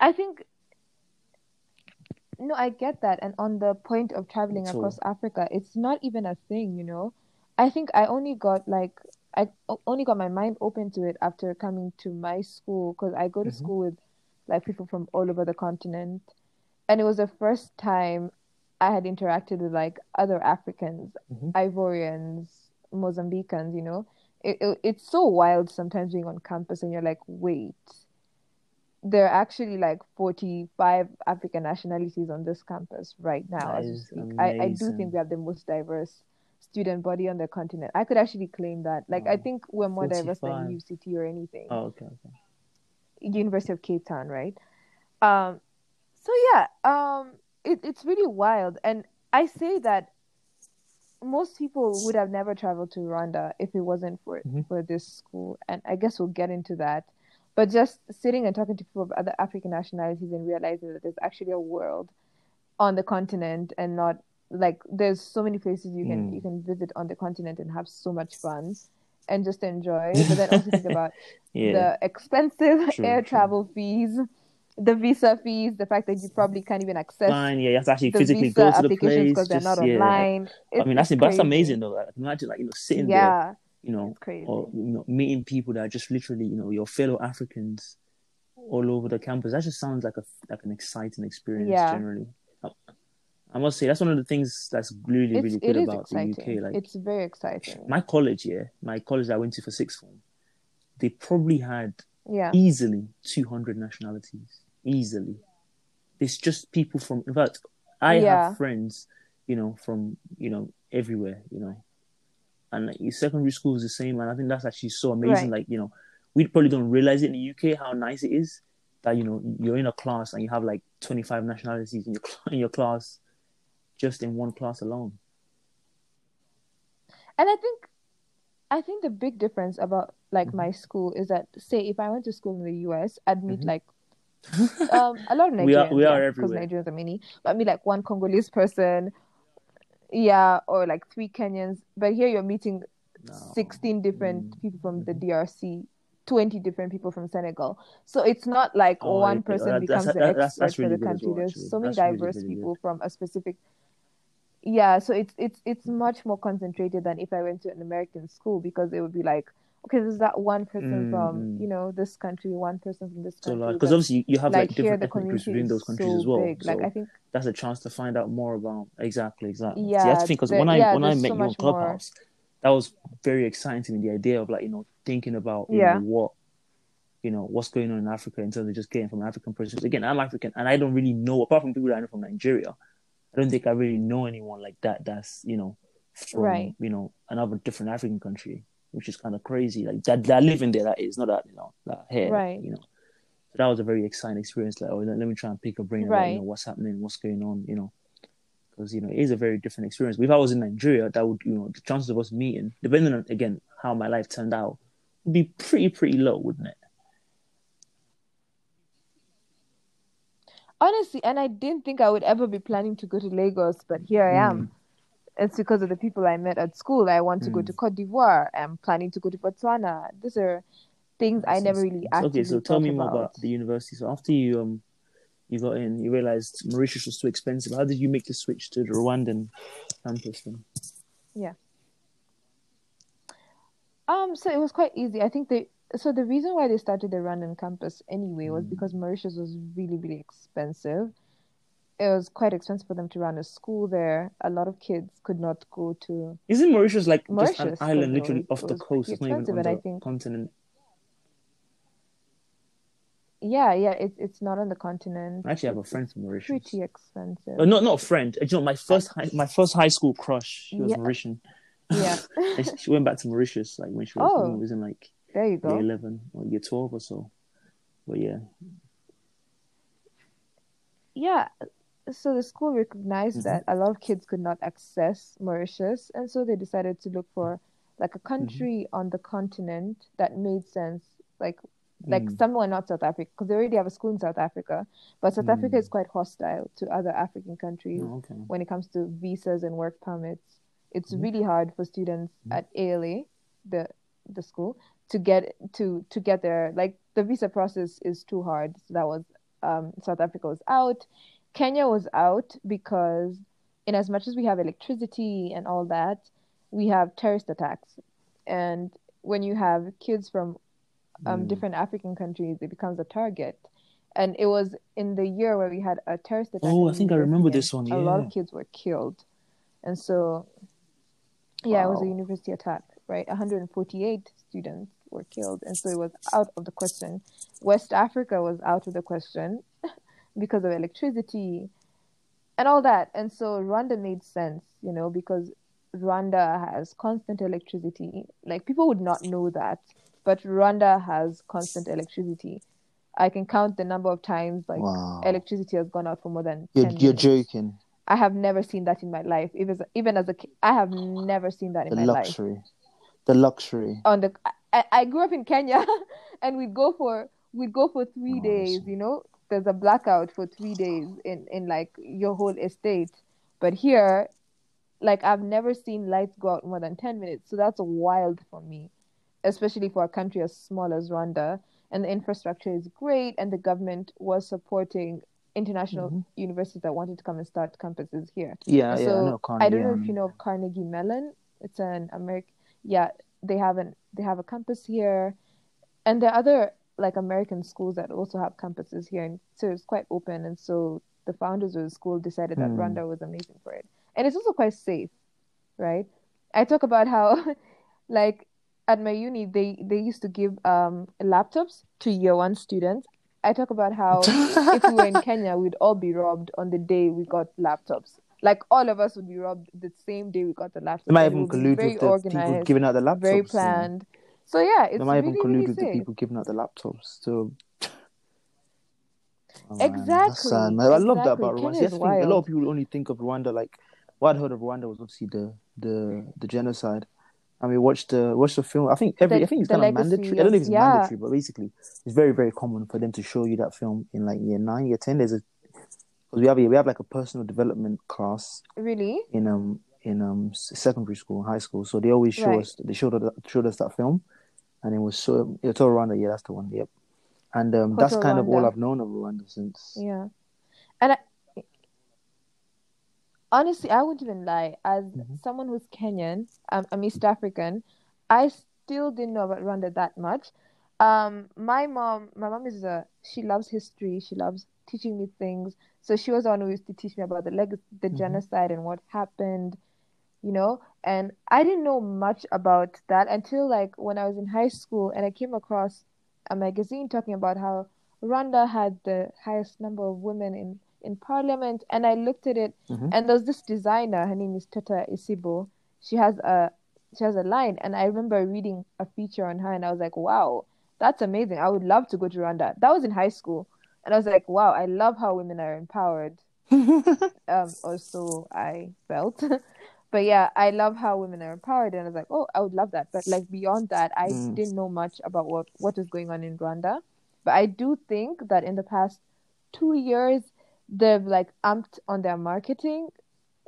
I think, no, I get that. And on the point of traveling So- across Africa, it's not even a thing, you know. I think I only got like, I only got my mind open to it after coming to my school because I go to Mhm. school with like people from all over the continent. And it was the first time I had interacted with like other Africans, Mhm. Ivorians, Mozambicans, you know. It, it, it's so wild sometimes being on campus and you're like, wait, there are actually like 45 African nationalities on this campus right now That as we speak. I, I do think we have the most diverse student body on the continent. I could actually claim that. Like, I think we're more diverse than UCT or anything. Oh, okay, okay. University of Cape Town, right? Um, so yeah, um, it, it's really wild, and I say that most people would have never traveled to Rwanda if it wasn't for Mhm. for this school, and I guess we'll get into that. But just sitting and talking to people of other African nationalities and realizing that there's actually a world on the continent and not like there's so many places you can Mm. you can visit on the continent and have so much fun and just enjoy. But then also think about Yeah. the expensive True, air true. travel fees, the visa fees, the fact that you probably can't even access Fine, yeah, you have to actually physically go to the place. because they're not yeah. online. I mean, that's it's that's amazing though. Like, imagine like you know sitting there, you know, or you know meeting people that are just literally you know your fellow Africans all over the campus. That just sounds like a like an exciting experience Yeah. generally. I, must say that's one of the things that's really It's really good about the. UK. Like It's very exciting. my college, yeah, my college I went to for sixth form, they probably had Yeah, easily 200 nationalities. Easily. It's just people from, in fact, I Yeah. have friends, you know, from, you know, everywhere, you know. And like, your secondary school is the same. And I think that's actually so amazing. Right. Like, you know, we probably don't realize it in the UK how nice it is that, you know, you're in a class and you have like 25 nationalities in your, in your class, just in one class alone. and I think I think the big difference about like Mhm. my school is that say if I went to school in the US, I'd meet Mhm. like um a lot of Nigerians. We are- we are yeah, because. Nigerians are many. But I mean like one Congolese person, yeah, or like three Kenyans. But here you're meeting No. 16 different Mm. people from the Mhm. DRC, 20 different people from Senegal. So it's not like Oh, one person that- becomes that's- the that- that's- expert that's for really the country. well, There's so many That's really, diverse really people good. from a specific yeah, so it's it's it's much more concentrated than if I went to an American school because it would be like, okay, there's that one person Mm, from, mm. you know, this country, one person from this So country. like, because obviously you, have like, like different ethnic groups within those countries so as well. big. Like so I think that's a chance to find out more about exactly, exactly. See, Yeah, that's the thing because when I yeah, when I met so you on much more. That was very exciting to me. The idea of like you know thinking about you Yeah. know what you know what's going on in Africa in terms of just getting from an African perspective. Again, I'm African and I don't really know apart from people that I know from Nigeria. I don't think I really know anyone like that. That's you know from Right. you know another different African country, which is kind of crazy. Like that that living there, that is not that you know that here, Right. you know. So that was a very exciting experience. Like, oh, let, let me try and pick a brain about you know what's happening, what's going on, you know, because you know it is a very different experience. If I was in Nigeria, that would you know the chances of us meeting, depending on again how my life turned out, would be pretty pretty low, wouldn't it? Honestly, and I didn't think I would ever be planning to go to Lagos, but here I Mm. am. It's because of the people I met at school. I want to go Mm. to Cote d'Ivoire. I'm planning to go to Botswana. These are things I never really okay. So tell me more about. about the university. So after you um you got in, you realized Mauritius was too expensive. How did you make the switch to the Rwandan campus then? Yeah. Um, so it was quite easy. I think they so the reason why they started the Rwandan campus anyway was Mm. because Mauritius was really, really expensive. It was quite expensive for them to run a school there. A lot of kids could not go to Isn't Mauritius like just an Mauritius, island literally off the coast? It's not even expensive, on the I think- continent. yeah, yeah, it's it's not on the continent. I actually have a friend from Mauritius. pretty expensive. Uh, not not a friend. You know, my first high, my first high school crush. She was Yeah. Mauritian. Yeah. She- went back to Mauritius like when she was, Oh. was in like There you go. year eleven or year twelve or so. But yeah, Yeah. So the school recognized Mhm. that a lot of kids could not access Mauritius, and so they decided to look for like a Mm-hmm. country on the continent that made sense, like like Mm. somewhere not South Africa, because they already have a school in South Africa, but South Africa Mm. is quite hostile to other African countries Oh, okay. when it comes to visas and work permits. It's Mhm. really hard for students Mhm. at ALA, the the school, to get to to get there. Like the visa process is too hard. So that was um, South Africa was out. Kenya was out because, in as much as we have electricity and all that, we have terrorist attacks, and when you have kids from um, Mm. different African countries, it becomes a target. And it was in the year where we had a terrorist attack. Oh, I think I remember this one, and A lot of kids were killed, and so yeah, it was a university attack, right? 148 students were killed, and so it was out of the question. West Africa was out of the question because of electricity and all that, and so Rwanda made sense, you know, because Rwanda has constant electricity. Like people would not know that, but Rwanda has constant electricity. I can count the number of times like Wow. electricity has gone out for more than You're, 10 you're joking. I have never seen that in my life. Even as, even as a kid, I have never seen that in The my life. luxury. The luxury. On the, I, I grew up in Kenya, and we'd go for we'd go for three Oh, days. You know, there's a blackout for three days in in like your whole estate. But here, like I've never seen lights go out more than ten minutes. So that's wild for me, especially for a country as small as Rwanda. And the infrastructure is great, and the government was supporting international Mhm. universities that wanted to come and start campuses here. Yeah, And yeah, so I Carnegie. I don't know if you know of Carnegie Mellon. It's an American. Yeah, they have an they have a campus here, and there are other like American schools that also have campuses here, and so it's quite open. And so the founders of the school decided that Hmm. Rwanda was amazing for it, and it's also quite safe, right? I talk about how, like at my uni, they they used to give um laptops to year one students. I talk about how if we were in Kenya, we'd all be robbed on the day we got laptops. Like all of us would be robbed the same day we got the laptops. They might even collude with the people organized, giving out the laptops. very planned. So yeah, it's They might even collude really with the people giving out the laptops. So. Oh, man, Exactly, sad, man. I love that exactly. about Rwanda. Is that's A lot of people only think of Rwanda like what I'd heard of Rwanda was obviously the the the genocide. I mean, watch the watch the film. I think every The- I think it's kind of mandatory. I don't know if it's yeah. mandatory, but basically, it's very very common for them to show you that film in like year nine, year ten. There's a because we have a, we have like a personal development class Really? in um in um secondary school, high school. So they always show Right. us. They showed us showed us that film, and it was so Hotel Rwanda. Yeah, that's the one. Yep. And um, that's kind of all I've known of Rwanda since. Yeah. And I, honestly, I wouldn't even lie. As Mhm. someone who's Kenyan, um, I'm East African, I still didn't know about Rwanda that much. Um, my mom, my mom is a, she loves history. She loves teaching me things. So she was the one who used to teach me about the leg, the Mhm. genocide and what happened, you know. And I didn't know much about that until like when I was in high school and I came across a magazine talking about how Rwanda had the highest number of women in, in parliament. And I looked at it, Mhm. and there was this designer. Her name is Teta Isibo. She has a she has a line, and I remember reading a feature on her, and I was like, "Wow, that's amazing! I would love to go to Rwanda." That was in high school, and I was like, "Wow, I love how women are empowered." Um, also I felt, but yeah, I love how women are empowered, and I was like, "Oh, I would love that." But like beyond that, I Mm. didn't know much about what what is going on in Rwanda. But I do think that in the past two years, they've like amped on their marketing,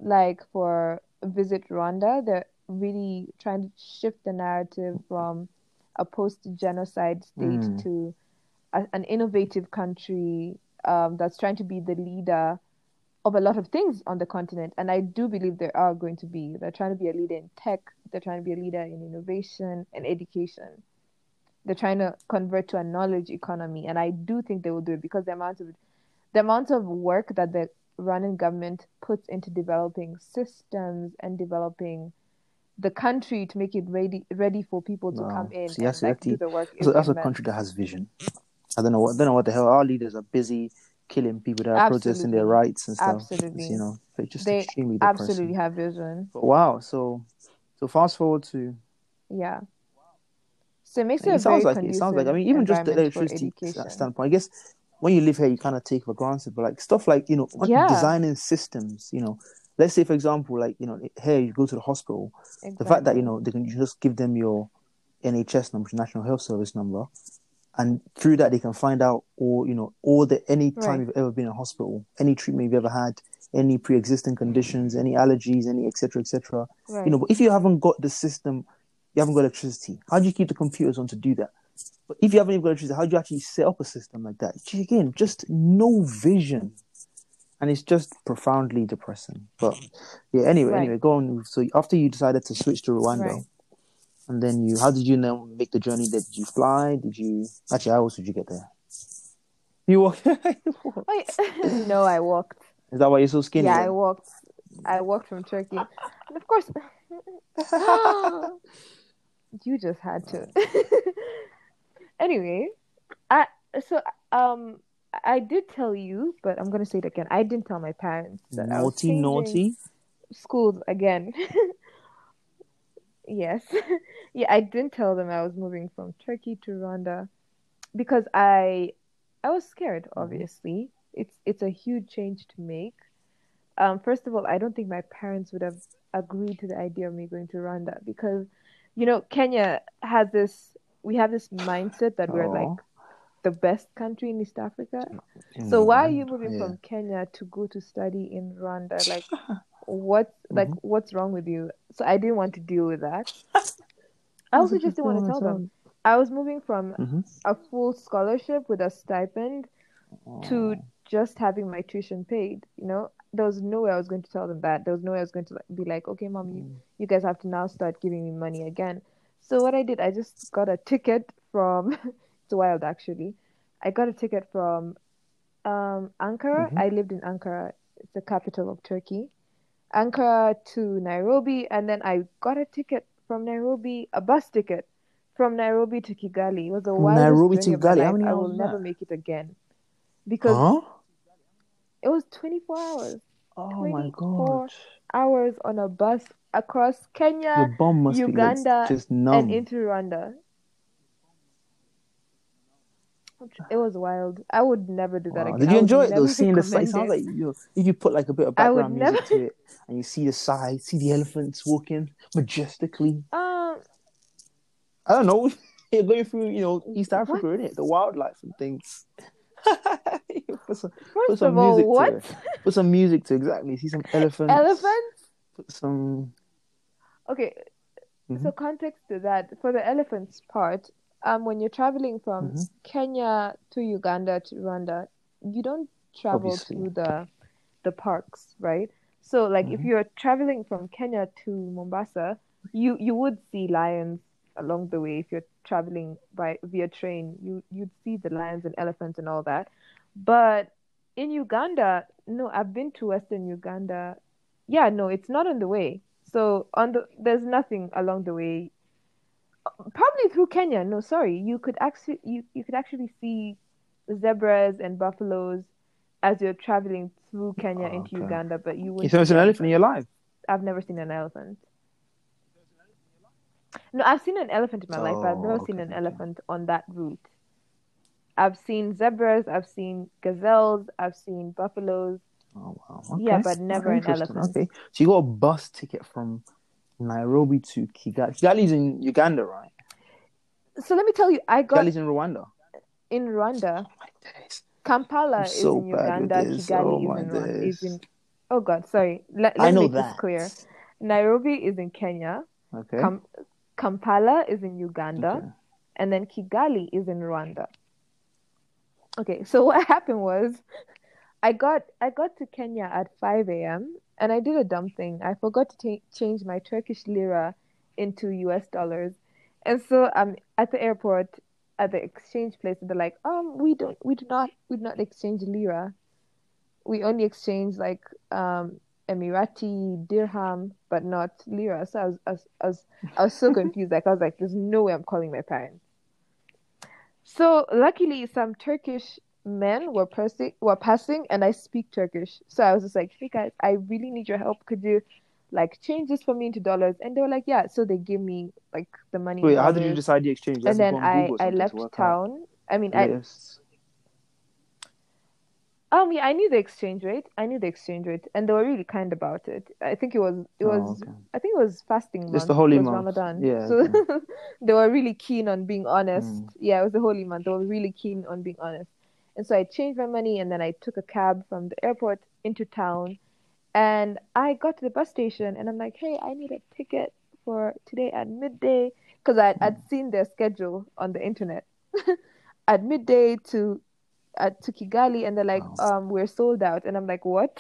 like for Visit Rwanda. They're really trying to shift the narrative from a post-genocide state Mm. to a, an innovative country um, that's trying to be the leader of a lot of things on the continent. And I do believe they are going to be. They're trying to be a leader in tech. They're trying to be a leader in innovation and education. They're trying to convert to a knowledge economy, and I do think they will do it because the amount of the amount of work that the Rwandan government puts into developing systems and developing the country to make it ready ready for people to come in See, and like do the work. A- that's a country that has vision. I don't know what I don't know what the hell our leaders are busy killing people that are protesting their rights and stuff. Absolutely. you know, it's just They extremely depressing. Absolutely have vision. But wow, so so fast forward to Yeah. So it makes it, it a sounds like it sounds like I mean even just the electricity standpoint. I guess when you live here, you kind of take for granted, but like stuff like you know Yeah. designing systems. You know, let's say for example, like you know here you go to the hospital, exactly. the fact that you know they can just give them your NHS number, National Health Service number, and through that they can find out all you know all the any time Right. you've ever been in a hospital, any treatment you've ever had, any pre-existing conditions, any allergies, any etc. etc. Right. You know, but if you haven't got the system, you haven't got electricity. How do you keep the computers on to do that? But if you haven't even got electricity, how do you actually set up a system like that? Again, just no vision, and it's just profoundly depressing. But yeah, anyway, Right. anyway, go on. So after you decided to switch to Rwanda. And then you, how did you now make the journey? Did you fly? Did you actually? How else did you get there? You walked. Yeah. no, I walked. Is that why you're so skinny? Yeah, I walked. I walked from Turkey, and of course, you just had to. anyway, I so um I did tell you, but I'm gonna say it again. I didn't tell my parents that I was naughty, changing naughty. schools again. Yes, yeah, I didn't tell them I was moving from Turkey to Rwanda because I I was scared. Mm-hmm. Obviously, it's it's a huge change to make. Um, first of all, I don't think my parents would have agreed to the idea of me going to Rwanda because, you know, Kenya has this. We have this mindset that we're like the best country in East Africa. So Mm, why are you moving yeah. from Kenya to go to study in Rwanda? Like, what? Like, Mm-hmm. what's wrong with you? So I didn't want to deal with that. I also just didn't want to tell them. I was moving from Mhm. a full scholarship with a stipend to just having my tuition paid. You know, there was no way I was going to tell them that. There was no way I was going to like, be like, okay, mom, you, Mm. you guys have to now start giving me money again. So what I did, I just got a ticket from. it's wild, actually. I got a ticket from um, Ankara. Mhm. I lived in Ankara. It's the capital of Turkey. Ankara to Nairobi, and then I got a ticket from Nairobi, a bus ticket from Nairobi to Kigali. It was a wildest Nairobi to Kigali? How many I will never that? make it again because Huh? it was 24 hours. Oh my 24 god. Hours on a bus across Kenya Uganda, like, just and into Rwanda. It was wild. I would never do that Wow. again. Did you enjoy it though? Seeing the sight, it sounds like you if you put like a bit of background music never- to it, and you see the side, see the elephants walking majestically. Um, I don't know. You're going through, you know, East Africa, What? innit? The wildlife and things. put some, first some of all, music to what it. put some music to exactly see some elephants. elephants? put some. Okay, Mhm. so context to that for the elephants part, um, when you're traveling from Mhm. Kenya to Uganda to Rwanda, you don't travel Obviously. through the the parks, right? So like if Mhm. you're traveling from Kenya to Mombasa, you you would see lions along the way if you're traveling by via train. You you'd see the lions and elephants and all that. But in Uganda, no, I've been to Western Uganda. Yeah, no, it's not on the way. So on the there's nothing along the way. Probably through Kenya. No, sorry. You could actually you, you could actually see zebras and buffaloes as you're traveling through Kenya Oh, into okay. Uganda, but you You wouldn't never seen an elephant in your life? I've never seen an elephant. No, I've seen an elephant in my life, but I've never Oh, seen an elephant on that route. I've seen zebras, I've seen gazelles, I've seen buffaloes. Oh wow. Yeah, but never Oh, an elephant. Okay. So you got a bus ticket from Nairobi to Kigali. Kigali's in Uganda, right? So let me tell you, I got Kigali's in Rwanda. in Rwanda. Oh my days. Kampala I'm is so in bad with Uganda. this. Kigali Oh is my in Rwanda. Is in. Oh God, sorry. Let, I let's know make that. this clear. Nairobi is in Kenya. Okay. Kam- Kampala is in Uganda. Okay. and then Kigali is in Rwanda. Okay, so what happened was I got I got to Kenya at 5 a.m. and I did a dumb thing. I forgot to ta- change my Turkish lira into US dollars. And so I'm at the airport at the exchange place and they're like, "Um, we don't we do not we do not exchange lira. We only exchange like um Emirati dirham, but not lira." So I was I was, I was, I was so confused. Like I was like, "There's no way I'm calling my parents." So luckily, some Turkish men were passing, were passing, and I speak Turkish. So I was just like, "Hey guys, I really need your help. Could you, like, change this for me into dollars?" And they were like, "Yeah." So they gave me like the money. Wait, how did you decide the exchange? You And then I I something to left out town. I mean, I lists. um yeah, I knew the exchange rate. I knew the exchange rate, and they were really kind about it. I think it was it Oh, was okay. I think it was fasting month. It's the holy month. Ramadan. Yeah, So they were really keen on being honest. Mm. Yeah, it was the holy month. They were really keen on being honest. And so I changed my money and then I took a cab from the airport into town. And I got to the bus station and I'm like, hey, I need a ticket for today at midday. Because I'd, I'd seen their schedule on the internet. at midday to uh, to Kigali and they're like, um, we're sold out. And I'm like, what?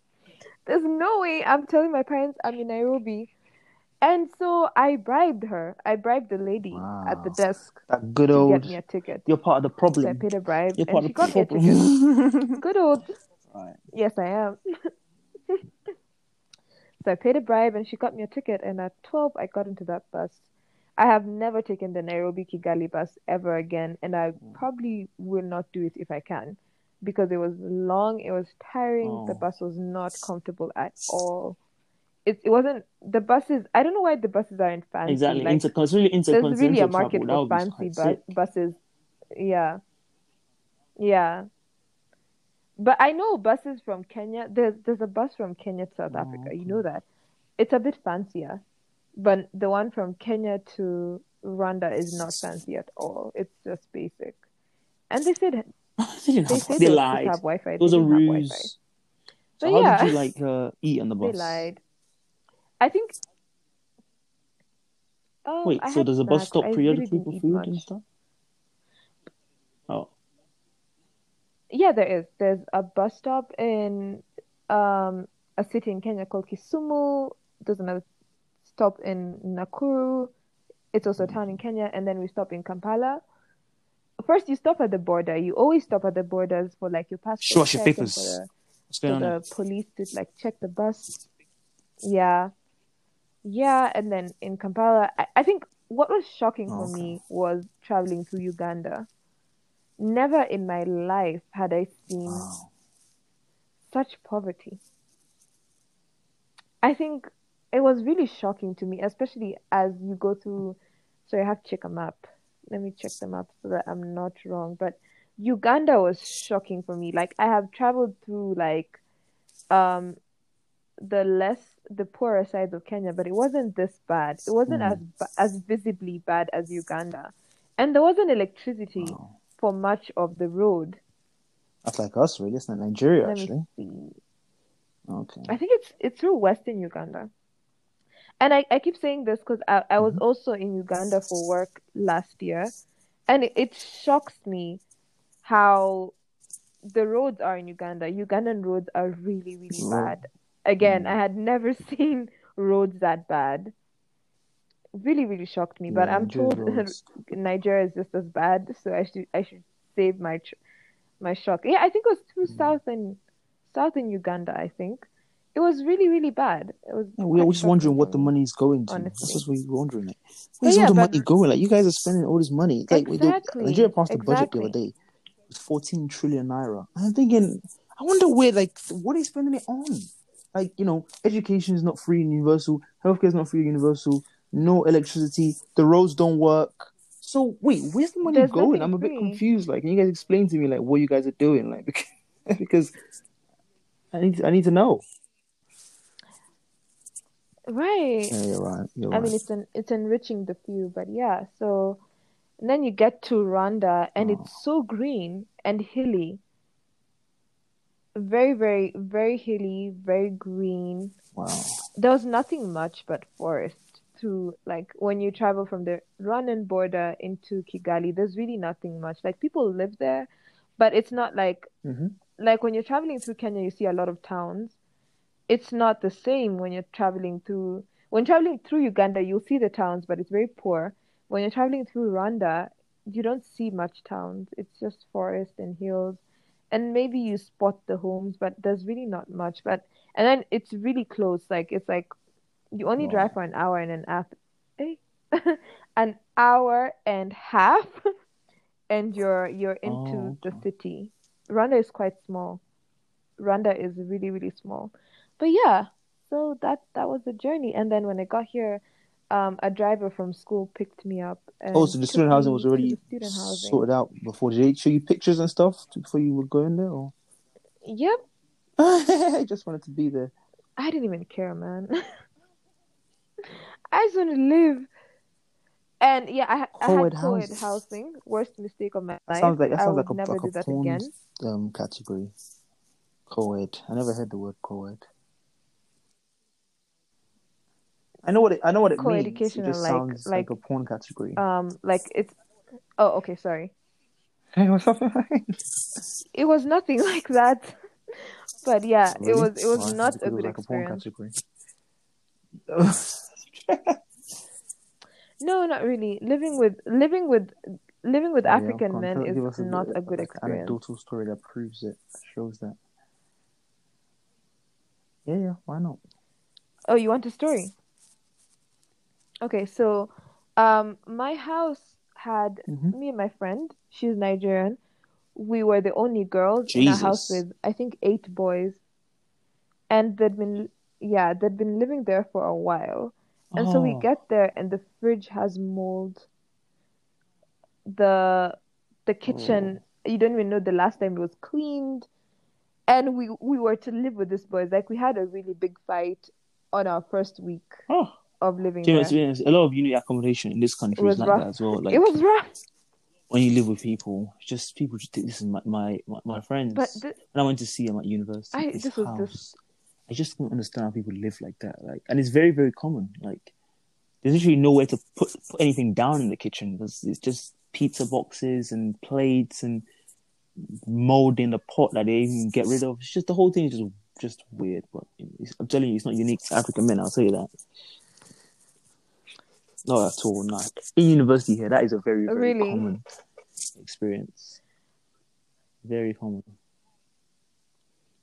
There's no way I'm telling my parents I'm in Nairobi. And so I bribed her. I bribed the lady at the desk That good to old. get me a ticket. You're part of the So I problem. paid a bribe You're and part she of got the me a ticket. problem. Good old. right. Yes, I am. so I paid a bribe and she got me a ticket. And at 12, I got into that bus. I have never taken the Nairobi Kigali bus ever again. And I mm. probably will not do it if I can because it was long, it was tiring. The Oh. bus was not comfortable at all. It, it wasn't the buses. I don't know why the buses aren't fancy. Exactly. Like, Inter- really there's really a market travel, for fancy bu- buses. Yeah. Yeah. But I know buses from Kenya. There's there's a bus from Kenya to South Oh, Africa. You know that. It's a bit fancier. But the one from Kenya to Rwanda is not fancy at all. It's just basic. And they said they didn't they have, they they were supposed to lied. have Wi-Fi. It was a ruse. But So how yeah. did you like uh, eat on the bus? They lied. I think. Um, Wait, I so had does the bus snacks. stop I periodically really for eat food much. and stuff? Oh, Yeah, there is. There's a bus stop in um a city in Kenya called Kisumu. There's another stop in Nakuru. It's also a town in Kenya, and then we stop in Kampala. First, you stop at the border. You always stop at the borders for like your passport Sure, your check and papers. for the what's for going on? the police to like check the bus. Yeah, yeah, and then in Kampala, I, I think what was shocking for Okay. me was traveling through Uganda. Never in my life had I seen Wow. such poverty. I think it was really shocking to me, especially as you go through. So I have to check a map. Let me check the map so that I'm not wrong. But Uganda was shocking for me. Like I have traveled through like um the less the poorer sides of Kenya, but it wasn't this bad. It wasn't Hmm. as as visibly bad as Uganda, and there wasn't electricity Wow. for much of the road. That's like us, really. It's not Nigeria, Let actually. Okay. I think it's it's through Western Uganda. And I, I keep saying this because I, I was Mhm. also in Uganda for work last year, and it, it shocks me how the roads are in Uganda. Ugandan roads are really, really bad. Again, Mm. I had never seen roads that bad. Really, really shocked me. But Yeah, I'm told. Nigeria is just as bad, so I should I should save my tr- my shock. Yeah, I think it was through Mm. south and south in Uganda. I think it was really really bad. It was. Yeah, we quite just wondering what the money is going to. honestly. That's what we're wondering. Like, where's yeah, all the money going? Like, you guys are spending all this money. Like, we Exactly, Nigeria passed the budget the exactly. other day. It was 14 trillion naira. I'm thinking, I wonder where, like, what are they spending it on? Like, you know, education is not free and universal. Healthcare is not free and universal. No electricity. The roads don't work. So wait, where's the money There's going? I'm a bit free. confused. Like, can you guys explain to me like what you guys are doing? Like, because, because I need I need to know. Right. Yeah, you're right. You're I right. mean, it's en it's enriching the view, but yeah. So, and then you get to Rwanda, and Oh. it's so green and hilly. Very, very, very hilly, very green. wow. There was nothing much but forest through, like, when you travel from the Rwandan border into Kigali, there's really nothing much. Like, people live there, but it's not like hmm like when you're traveling through Kenya, you see a lot of towns. It's not the same when you're traveling through when traveling through Uganda, you'll see the towns, but it's very poor. When you're traveling through Rwanda, you don't see much towns. It's just forest and hills. And maybe you spot the homes, but there's really not much. But and then it's really close. Like it's like you only Wow. drive for an hour and an half. Eh? an hour and half and you're you're into Oh, the city. Rwanda is quite small. Rwanda is really, really small. But yeah, so that that was the journey. And then when I got here, um, a driver from school picked me up and Oh, so the student housing was already sorted out before. Did they show you pictures and stuff before you were going there? Or Yep, I just wanted to be there. I didn't even care, man. I just want to live. And yeah, I, I had co-ed house. housing. Worst mistake of my life. sounds like that sounds like a never like do a that porn again. um category. Co-ed. I never heard the word co-ed. I know what it, I know what it means. It just like- sounds like, like- a porn category. Um, like it's. Oh, okay, sorry. hey, what's up? It was nothing like that. But yeah, it was it was Why? not a good like a porn experience. category. No, not really. Living with living with living with Oh, yeah, African men is a not bit- a good like, experience. Anecdotal story that proves it, shows that. Yeah, yeah, why not? Oh, you want a story? Okay, so um my house had hmm me and my friend, she's Nigerian. We were the only girls in a house with I think eight boys. And they'd been yeah, they'd been living there for a while. And so we Oh. get there and the fridge has mold. The the kitchen, you don't even know the last time it was cleaned. And we we were to live with these boys. Like we had a really big fight on our first week Oh, of living Do you know, there. it's- it's- a lot of unit accommodation in this country is like rough. that as well. Like It was rough. when you live with people, it's just people just think this is my my, my, my friends. But th- when I went to see him at university, I- his this was house, just- I just don't understand how people live like that. Like, and it's very very common. Like, there's literally nowhere to put, put anything down in the kitchen because it's just pizza boxes and plates and mold in the pot that they even get rid of. It's just the whole thing is just just weird. But I'm telling you, it's not unique to African men. I'll tell you that. Not at all. Not in university here. That is a very oh, very Really? common experience. Very common.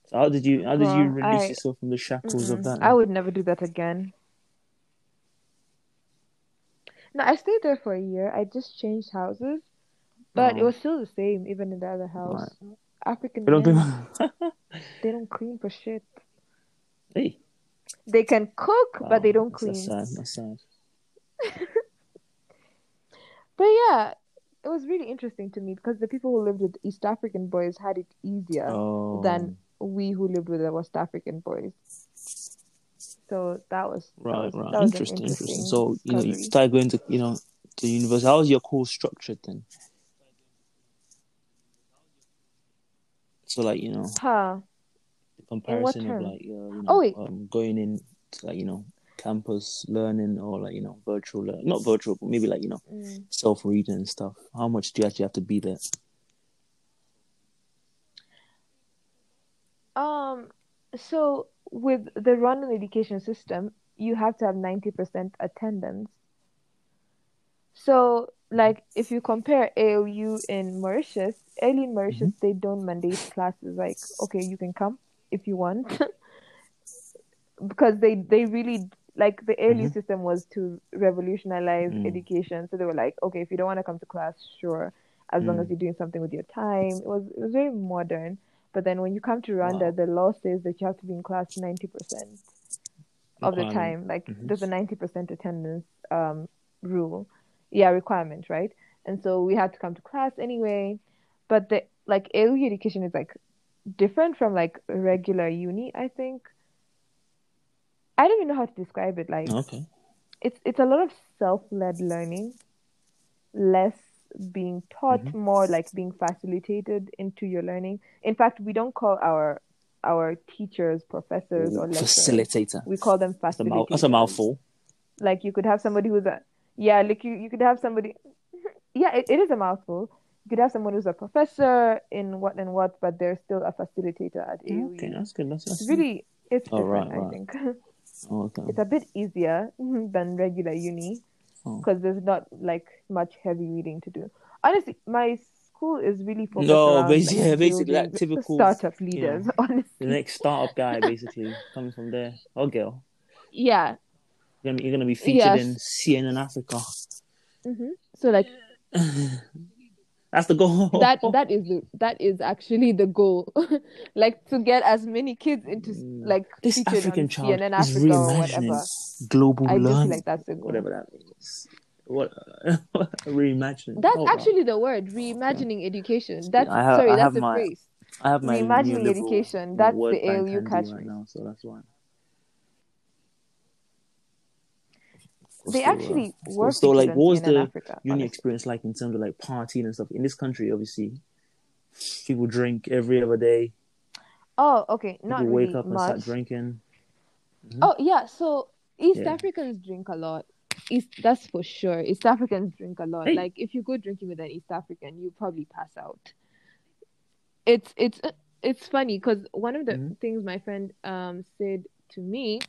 So how did you how did you release I- yourself from the shackles of that? I would never do that again. No, I stayed there for a year. I just changed houses, but it Oh. was still the same, even in the other house. African I don't men, think. they don't clean for shit. hey, They can cook, but oh, they oh, don't clean. That's sad. That's sad. But yeah, it was really interesting to me because the people who lived with East African boys had it easier Oh, than we who lived with the West African boys. So that was that right, was- right. that was Interesting, interesting. interesting So you know, you discovery. started going to you know to university. How was your course structured then? So like you know, Huh. the comparison of like uh, you know Oh, wait. um, going in to, like you know campus learning or like you know virtual learn- not virtual but maybe like you know Mm. self reading and stuff. How much do you actually have to be there? Um, so with the Rwandan education system, you have to have 90% attendance. So, like, if you compare ALU in Mauritius, early in Mauritius, they don't mandate classes. Like, okay, you can come if you want, because they they really like the ALU Mhm. system was to revolutionize Mm. education. So they were like, okay, if you don't want to come to class, sure, as long Mm. as you're doing something with your time. It was it was very modern. But then when you come to Rwanda, Wow. the law says that you have to be in class 90% of the time. Like Mhm. there's a 90% attendance um, rule. Yeah, requirement, right? And so we had to come to class anyway. But the like ALU education is like different from like regular uni, I think. I don't even know how to describe it. Like Okay. it's it's a lot of self-led learning, less being taught, Mhm. more like being facilitated into your learning. In fact, we don't call our our teachers professors or lecturers. Facilitator. We call them That's a, mouth, facilitators. that's a mouthful. Like you could have somebody who's a yeah, like you, you could have somebody yeah, it, it is a mouthful. You could have someone who's a professor in what and what, but they're still a facilitator at ALU. Okay, that's good. That's, that's It's really it's Oh, different, right, I think. okay. It's a bit easier than regular uni Oh. because there's not like much heavy reading to do. Honestly, my school is really focused No, around basi- like, yeah, basically, building that typical, startup you know, leaders. the Honestly, next startup guy, basically coming from there. Oh, girl, yeah. you're gonna, you're gonna be featured Yes. in CNN Africa. hmm So like That's the goal. that that is the, that is actually the goal, like to get as many kids into Mm. like this African child CNN is Africa or reimagining whatever. global I learning, like that's the goal. whatever that means. What reimagining? That's Oh, wow. actually the word, reimagining education. That's I have- sorry, I that's the my phrase. I have my reimagining education, that's the ALU catchphrase. right now, so that's why. They Still, uh, actually still- were still, like, what was the Africa, uni honestly. experience like in terms of like partying and stuff in this country? Obviously, people drink every other day. Oh, okay, not People really wake up and much. start drinking. Oh yeah, so East Yeah. Africans drink a lot. East that's for sure. East Africans drink a lot. Hey. Like if you go drinking with an East African, you probably pass out. It's it's it's funny because one of the Mhm. things my friend um said to me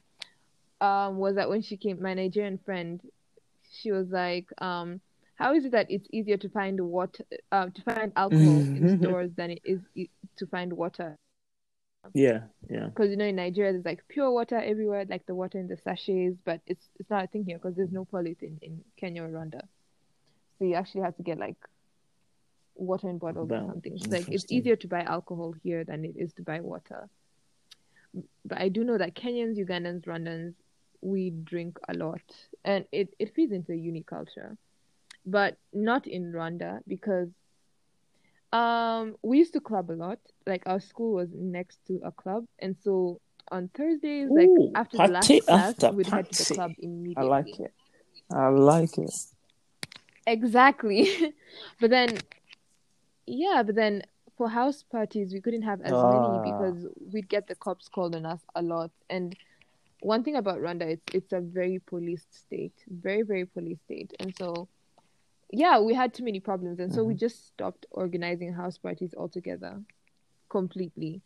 um was that when she came, my Nigerian friend, she was like, um, how is it that it's easier to find water, uh, to find alcohol in Mhm. stores than it is to find water? Yeah, yeah. because you know in Nigeria there's like pure water everywhere, like the water in the sachets, but it's it's not a thing here because there's no polythene in Kenya or Rwanda, so you actually have to get like water in bottles or something. It's like it's easier to buy alcohol here than it is to buy water. But I do know that Kenyans, Ugandans, Rwandans, we drink a lot, and it it feeds into uni culture, but not in Rwanda because um we used to club a lot. Like our school was next to a club, and so on Thursdays, like after the last class, we'd head to the club I like it. I like it. Exactly. but then, yeah, but then for house parties, we couldn't have as Ah. many because we'd get the cops called on us a lot. And one thing about Rwanda, it's it's a very policed state, very very policed state, and so yeah, we had too many problems, and so we mm-hmm. just stopped organizing house parties altogether, completely.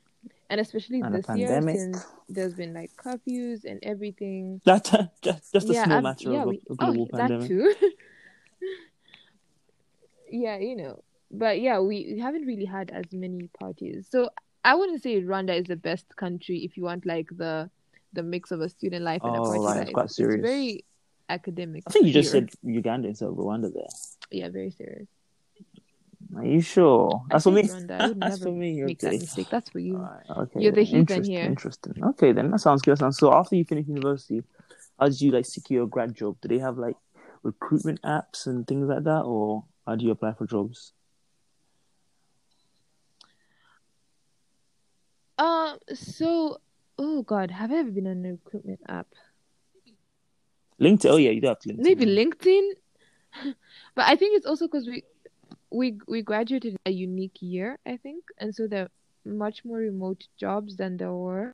And especially And this year, since there's been like curfews and everything. That just just a yeah, small ab- matter yeah, of a, we, a oh, global that pandemic. too. yeah, you know, but yeah, we, we haven't really had as many parties. So I wouldn't say Rwanda is the best country if you want like the the mix of a student life and a Oh, party right, it's quite serious. very academic. I think you just said Uganda instead of Rwanda there. yeah, very serious. Are you sure? That's for me. Rwanda. That's for me. make that mistake. That's for you. Alright, okay. You're the then. heathen interesting, here. Interesting. Okay, then that sounds good. That sounds- So after you finish university, how did you like secure a grad job? Do they have like recruitment apps and things like that, or how do you apply for jobs? Uh, so oh god, have I ever been on a recruitment app? LinkedIn. Oh yeah, you do have LinkedIn. Maybe. LinkedIn, but I think it's also because we we we graduated in a unique year, I think, and so there are much more remote jobs than there were.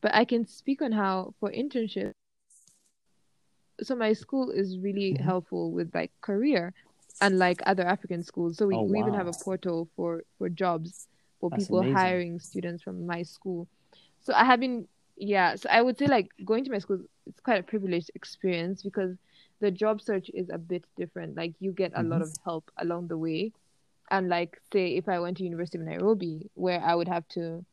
But I can speak on how for internship. So my school is really Mhm. helpful with like career, unlike other African schools. So we, Oh, we even have a portal for for jobs for That's people amazing. hiring students from my school. So I have been yeah. So I would say like going to my school it's quite a privileged experience because the job search is a bit different. Like you get a lot Mhm. of help along the way. And like say if I went to University of Nairobi where I would have to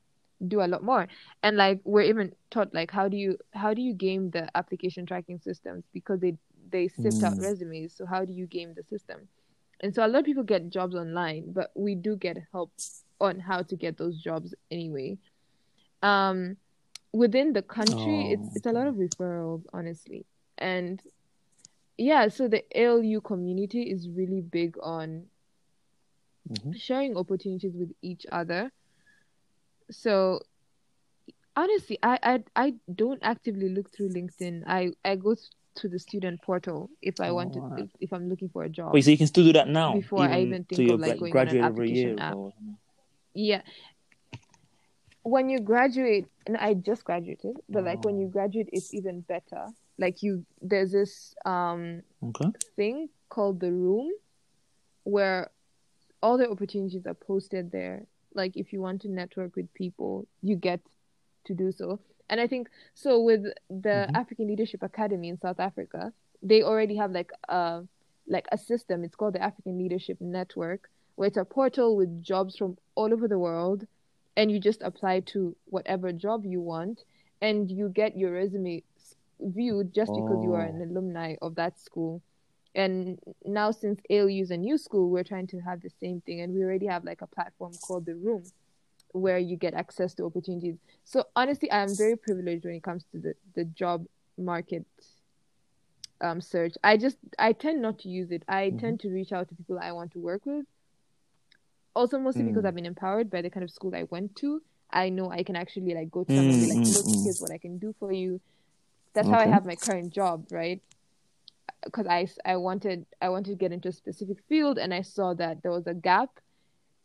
do a lot more. And like we're even taught like how do you how do you game the application tracking systems because they they sift out Mm. resumes. So how do you game the system? And so a lot of people get jobs online, but we do get help on how to get those jobs anyway. Um within the country Oh, it's it's a lot of referrals honestly. And yeah, so the ALU community is really big on Mhm. sharing opportunities with each other. So honestly, I I, I don't actively look through LinkedIn. I, I go to the student portal if I want to if, if I'm looking for a job. Wait, so you can still do that now? Before I even think of, like, going on an graduate every year. application app. Or... Yeah. When you graduate, and I just graduated, but like when you graduate, it's even better. Like you, there's this um Okay. thing called the room where all the opportunities are posted there. Like if you want to network with people, you get to do so. And I think so with the Mhm. African Leadership Academy in South Africa, they already have like a like a system. It's called the African Leadership Network, where it's a portal with jobs from all over the world, and you just apply to whatever job you want, and you get your resume viewed just because you are an Oh. alumni of that school. And now, since ALU is a new school, we're trying to have the same thing, and we already have like a platform called the Room, where you get access to opportunities. So honestly, I am very privileged when it comes to the the job market um search. I just I tend not to use it. I Mhm. tend to reach out to people I want to work with. Also, mostly because Mm. I've been empowered by the kind of school I went to. I know I can actually like go to someone and be Mm, like, mm, look, mm. here's what I can do for you. That's how I have my current job, right? Because I, I wanted I wanted to get into a specific field, and I saw that there was a gap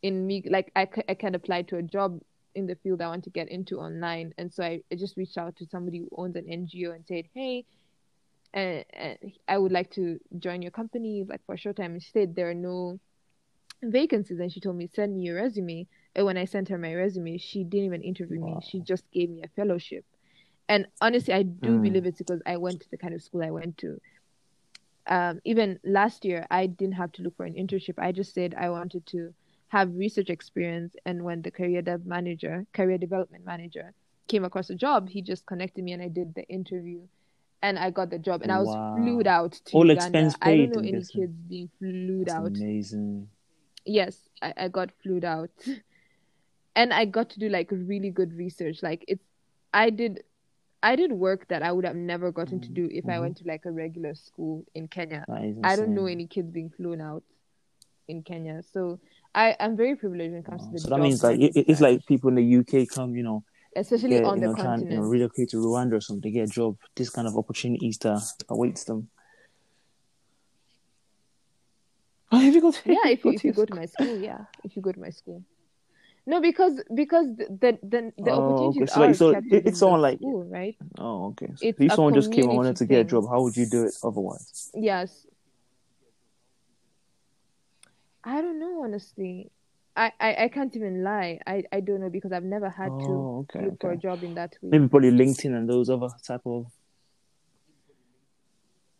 in me. Like I, I can apply to a job in the field I want to get into online, and so I, I just reached out to somebody who owns an NGO and said, hey, and, and I would like to join your company like for a short time. And she said there are no vacancies, and she told me send me your resume. And when I sent her my resume, she didn't even interview me. She just gave me a fellowship. And honestly, I do Mm. believe it's because I went to the kind of school I went to. Um, even last year, I didn't have to look for an internship. I just said I wanted to have research experience. And when the career dev manager, career development manager, came across a job, he just connected me and I did the interview. And I got the job, and I was Wow. flued out to All Uganda. expense I don't know any kids being flued That's out amazing. Yes I, I got flued out and i got to do like really good research like it's i did i did work that i would have never gotten to do if i Mhm. went to like a regular school in kenya i don't know any kids being flown out in kenya so i i'm very privileged when it comes to the So that means like it, it's like people in the UK come, you know, especially get, on you the know, trying, you know, continent relocate to Rwanda or something, get a job. This kind of opportunities that awaits them. Oh, have you got? yeah if you if you go to my school yeah if you go to my school no because because the the the, Oh, okay. opportunities So like, are so it- it's someone like, school right oh, okay. So if someone just came and wanted to get a job, how would you do it otherwise? yes I don't know honestly. I, I, I can't even lie. I, I don't know because I've never had to Oh, okay, look for a job in that way. Maybe probably LinkedIn and those other type of.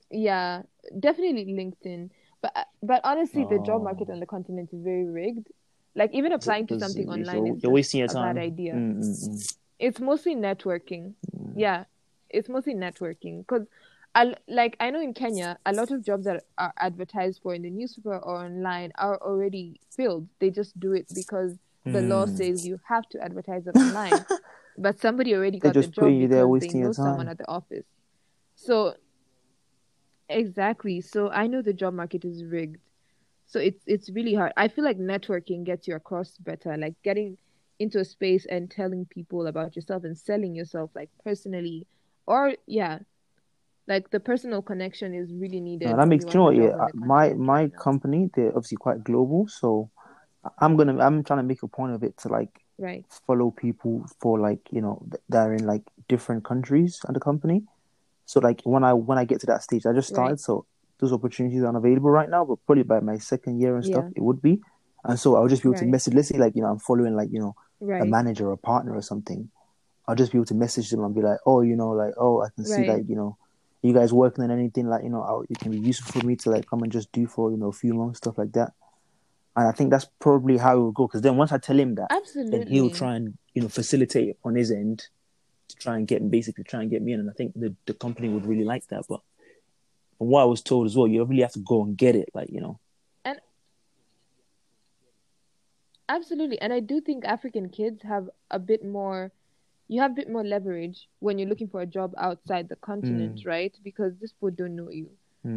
Yeah, definitely LinkedIn. But but honestly, the job market Oh. on the continent is very rigged. Like even applying to something online is you're wasting your a bad idea. Mm, mm, mm. It's mostly networking. Yeah, it's mostly networking because I like I know in Kenya a lot of jobs that are advertised for in the newspaper or online are already filled. They just do it because the law Mm. says you have to advertise it online. but somebody already got the job you there, because they know someone at the office. So exactly. So I know the job market is rigged. So it's it's really hard. I feel like networking gets you across better. Like getting into a space and telling people about yourself and selling yourself like personally or yeah like the personal connection is really needed No, that makes. you you know want what? a Yeah, uh, my my company they're obviously quite global, so I'm gonna I'm trying to make a point of it to like right. follow people for like you know th- that are in like different countries and the company. So like when I when I get to that stage, I just started. Right. So those opportunities aren't available right now, but probably by my second year and stuff, Yeah. it would be. And so I'll just be able to message. Let's say like you know I'm following like you know a manager or a partner or something. I'll just be able to message them and be like, oh, you know, like oh, I can see Right. like you know, you guys working on anything like you know, I'll, it can be useful for me to like come and just do for you know a few months stuff like that. And I think that's probably how it will go. Because then once I tell him that, Absolutely. then he'll try and you know facilitate on his end to try and get basically try and get me in. And I think the the company would really like that. But from what I was told as well, you really have to go and get it. Like you know, And Absolutely. And I do think African kids have a bit more, you have a bit more leverage when you're looking for a job outside the continent, right? Because these people don't know you.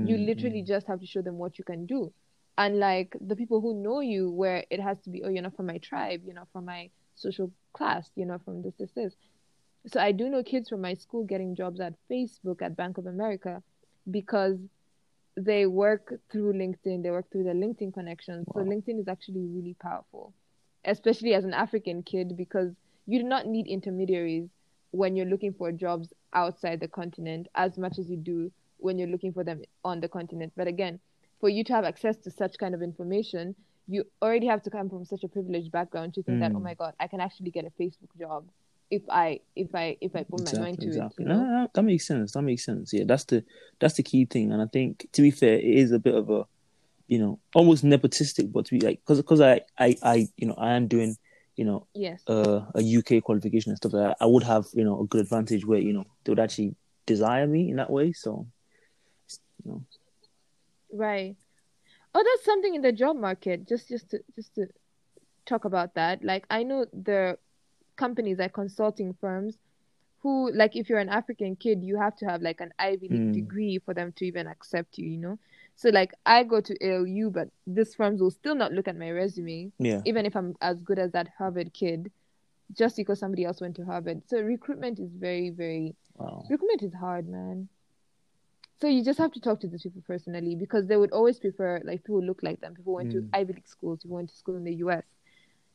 You Mm, literally just have to show them what you can do. And like the people who know you, where it has to be, oh, you're not from my tribe, you're not from my social class, you're not from this, this, this. So I do know kids from my school getting jobs at Facebook, at Bank of America, because they work through LinkedIn, they work through their LinkedIn connections. So LinkedIn is actually really powerful, especially as an African kid, because you do not need intermediaries when you're looking for jobs outside the continent as much as you do when you're looking for them on the continent. But again, for you to have access to such kind of information, you already have to come from such a privileged background to think that, Mm. oh my God, I can actually get a Facebook job if I if I if I put my mind to exactly. it. No, You know? no, no, that makes sense. That makes sense. Yeah, that's the that's the key thing. And I think to be fair, it is a bit of a, you know, almost nepotistic, but to be like, because because I I I you know I am doing you know Yes. uh, a UK qualification and stuff like that, I would have you know a good advantage where you know they would actually desire me in that way. So, you know, Right. Oh, that's something in the job market. Just just to just to talk about that. Like I know the companies like consulting firms who like if you're an African kid, you have to have like an Ivy League Mm. degree for them to even accept you, you know? So like I go to ALU, but these firms will still not look at my resume, yeah, even if I'm as good as that Harvard kid, just because somebody else went to Harvard. So recruitment is very, very wow, recruitment is hard, man. So you just have to talk to these people personally because they would always prefer like people look like them. People went to Mm. Ivy League schools, people went to school in the US.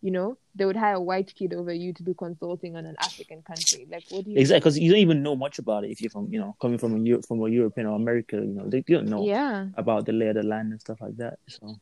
You know, they would hire a white kid over you to do consulting on an African country. Like, what do you? exactly. Because you don't even know much about it if you're from you know coming from a Europe from a European or America. You know, they you don't know Yeah, about the lay of the land and stuff like that. So,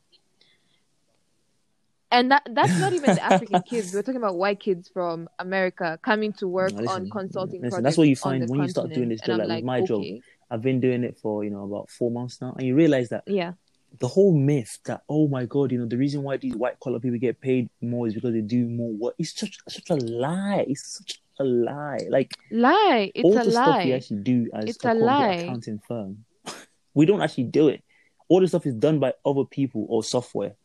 and that that's not even the African kids. We're talking about white kids from America coming to work No, listen, on consulting listen, projects. that's what you find when you start doing this job. Like, with my job, I've been doing it for you know about four months now, and you realize that yeah, the whole myth that oh my god, you know the reason why these white collar people get paid more is because they do more work. It's such such a lie. It's such a lie. Like lie. It's all a the stuff we actually do as It's a, a lie. accounting firm, we don't actually do it. All the stuff is done by other people or software.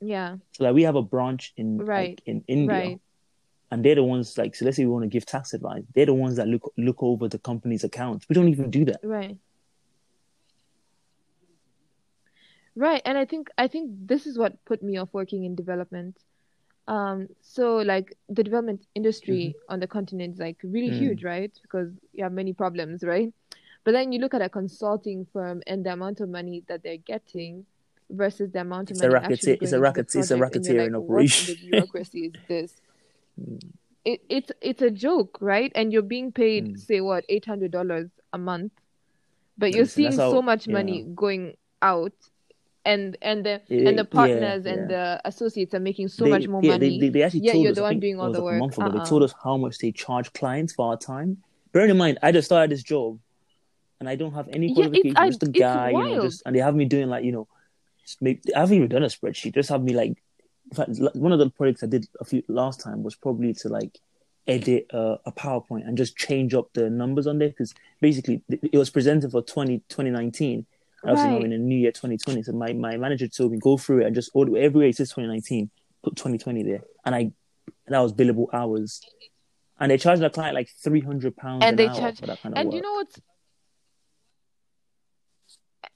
Yeah, So like we have a branch in Right. like in India, right. and they're the ones like so. Let's say we want to give tax advice. They're the ones that look look over the company's accounts. We don't even do that. Right. Right, and I think I think this is what put me off working in development. Um, so like the development industry on the continent is like really Mm. huge, right? Because you have many problems, right? But then you look at a consulting firm and the amount of money that they're getting versus the amount of It's a money racket- actually it's a going into the racket- it's a project, and you're racketeering like, operation. What bureaucracy is this? It, it's it's a joke, right? And you're being paid, Mm. say what, eight hundred dollars a month, but you're seeing how- so much yeah. money going out, and and the Yeah, and the yeah, partners and the associates are making so They- much more yeah, money. They, they, they actually told you're us, the one doing all the work. a month ago, Uh-uh. they told us how much they charge clients for our time. Bearing in mind, I just started this job and I don't have any Yeah, qualifications. I- just a guy, you know, wild. just and they have me doing like, you know, I haven't even done a spreadsheet. Just have me like, in fact, one of the projects I did a few last time was probably to like edit uh, a PowerPoint and just change up the numbers on there because basically it was presented for 20, 2019. I was now in the new year 2020. So my, my manager told me go through it and just order everywhere it says 2019, put 2020 there. And I that was billable hours. And they charged the client like three hundred pounds And an they hour charge- for that kind of And work. you know what's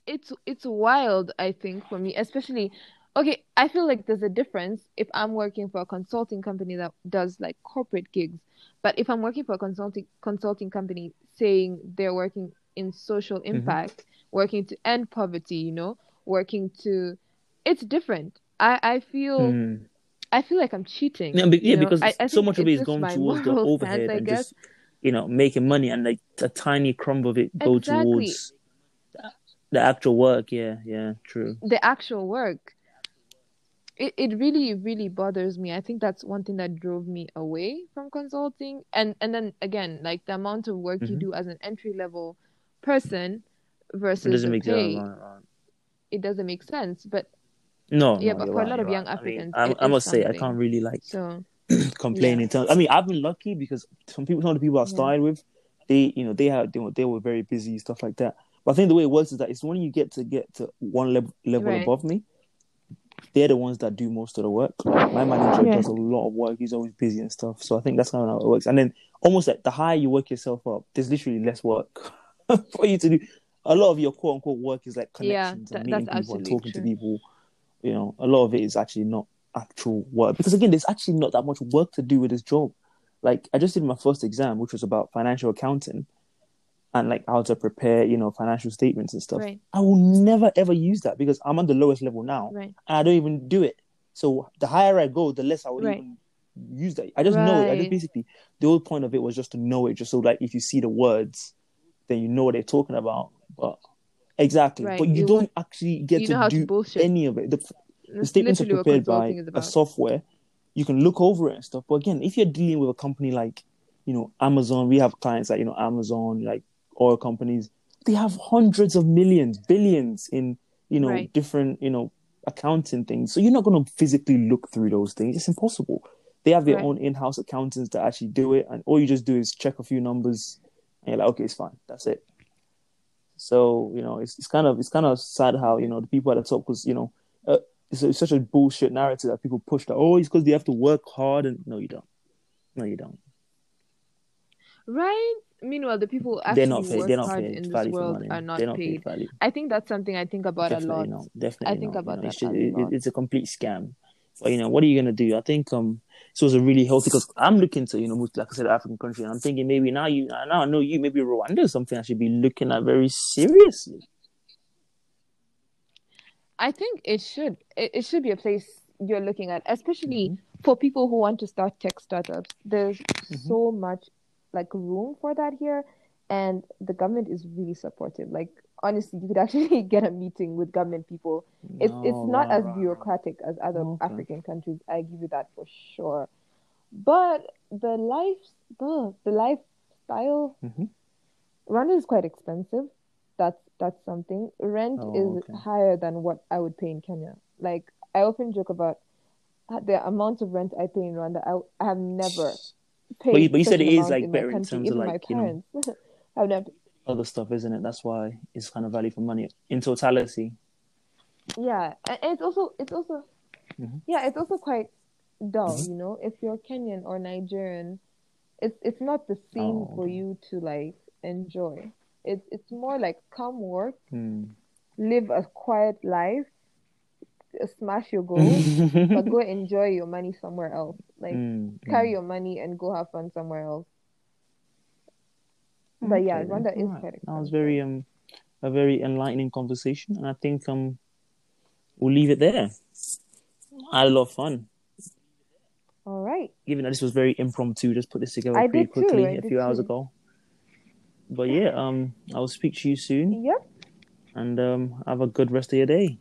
it's it's wild, I think, for me, especially okay, I feel like there's a difference if I'm working for a consulting company that does like corporate gigs. But if I'm working for a consulting consulting company saying they're working in social Mm-hmm. impact, working to end poverty, you know, working to it's different. I I feel Mm. I feel like I'm cheating. Yeah, yeah because I, I so much of it is going towards the overhead I and guess. just you know making money, and like a tiny crumb of it go Exactly. towards the- actual work. Yeah, yeah, true. the actual work. It it really really bothers me. I think that's one thing that drove me away from consulting. And and then again, like the amount of work you Mhm. do as an entry level person It versus doesn't make pay, sense. Right, right. it doesn't make sense. But No, Yeah, no, but for a lot of young right. Africans, I, it I must say I can't really like so complain Yeah. in terms. I mean, I've been lucky because some people, some of the people I Yeah. started with, they, you know, they had they were, they were very busy stuff like that. But I think the way it works is that it's when you get to get to one level level Right. above me, they're the ones that do most of the work. Like, my manager Yeah. does a lot of work; he's always busy and stuff. So I think that's kind of how it works. And then almost like the higher you work yourself up, there's literally less work for you to do. A lot of your quote unquote work is like Yeah, connections that- and meeting people and talking to people. You know, a lot of it is actually not actual work because again, there's actually not that much work to do with this job. Like I just did my first exam, which was about financial accounting and like how to prepare, you know, financial statements and stuff. right, I will never ever use that because I'm on the lowest level now right, and I don't even do it. So the higher I go, the less I would Right. even use that. I just know it. I just basically the whole point of it was just to know it, just so like if you see the words, then you know what they're talking about. But exactly, Right. but you You don't actually get to do to any of it. The, the statements are prepared by a software. You can look over it and stuff. But again, if you're dealing with a company like, you know, Amazon, we have clients like, you know, Amazon, like oil companies, they have hundreds of millions, billions in, you know, Right. different, you know, accounting things. So you're not going to physically look through those things. It's impossible. They have their Right. own in-house accountants that actually do it, and all you just do is check a few numbers, and you're like, okay, it's fine. That's it. So you know, it's, it's kind of it's kind of sad how you know the people at the top, because you know, uh, it's, it's such a bullshit narrative that people push that. Oh, it's because they have to work hard, and no, you don't. No, you don't. Right. Meanwhile, the people They're not paid. work They're not hard paid in this world are not not paid. paid. I think that's something I think about a lot. not. Definitely I think not. about you know, that it's, just, it- it's a complete scam. But you know, what are you gonna do? I think um, this was a really healthy because I'm looking to you know move to, like I said, African country, and I'm thinking maybe now you now I know you maybe Rwanda is something I should be looking at very seriously. I think it should it, it should be a place you're looking at, especially Mm-hmm. for people who want to start tech startups. There's Mm-hmm. so much like room for that here, and the government is really supportive. Like honestly, you could actually get a meeting with government people. It's it's not as bureaucratic as other Okay. African countries. I give you that for sure. But the life, the the lifestyle, Mhm. Rwanda is quite expensive. That's that's something. Rent Oh, is okay. higher than what I would pay in Kenya. Like I often joke about the amount of rent I pay in Rwanda. I, I have never paid. But you- but you said it is, like, better in terms of, like, you know, have never. Other stuff, isn't it? That's why it's kind of value for money in totality. Yeah, and it's also it's also Mhm. yeah, it's also quite dull. Mhm. You know, if you're Kenyan or Nigerian, it's it's not the scene Oh, for you to like enjoy. It's it's more like come work, Hmm. live a quiet life, smash your goals, but go enjoy your money somewhere else. Like Mm, carry mm. your money and go have fun somewhere else. But yeah, Okay then. Rwanda is quite That was very um a very enlightening conversation, and I think um we'll leave it there. I had a lot of fun. All right. Given that this was very impromptu, just put this together I pretty quickly I a few hours too. ago. But yeah, um, I'll speak to you soon, Yep. and um, have a good rest of your day.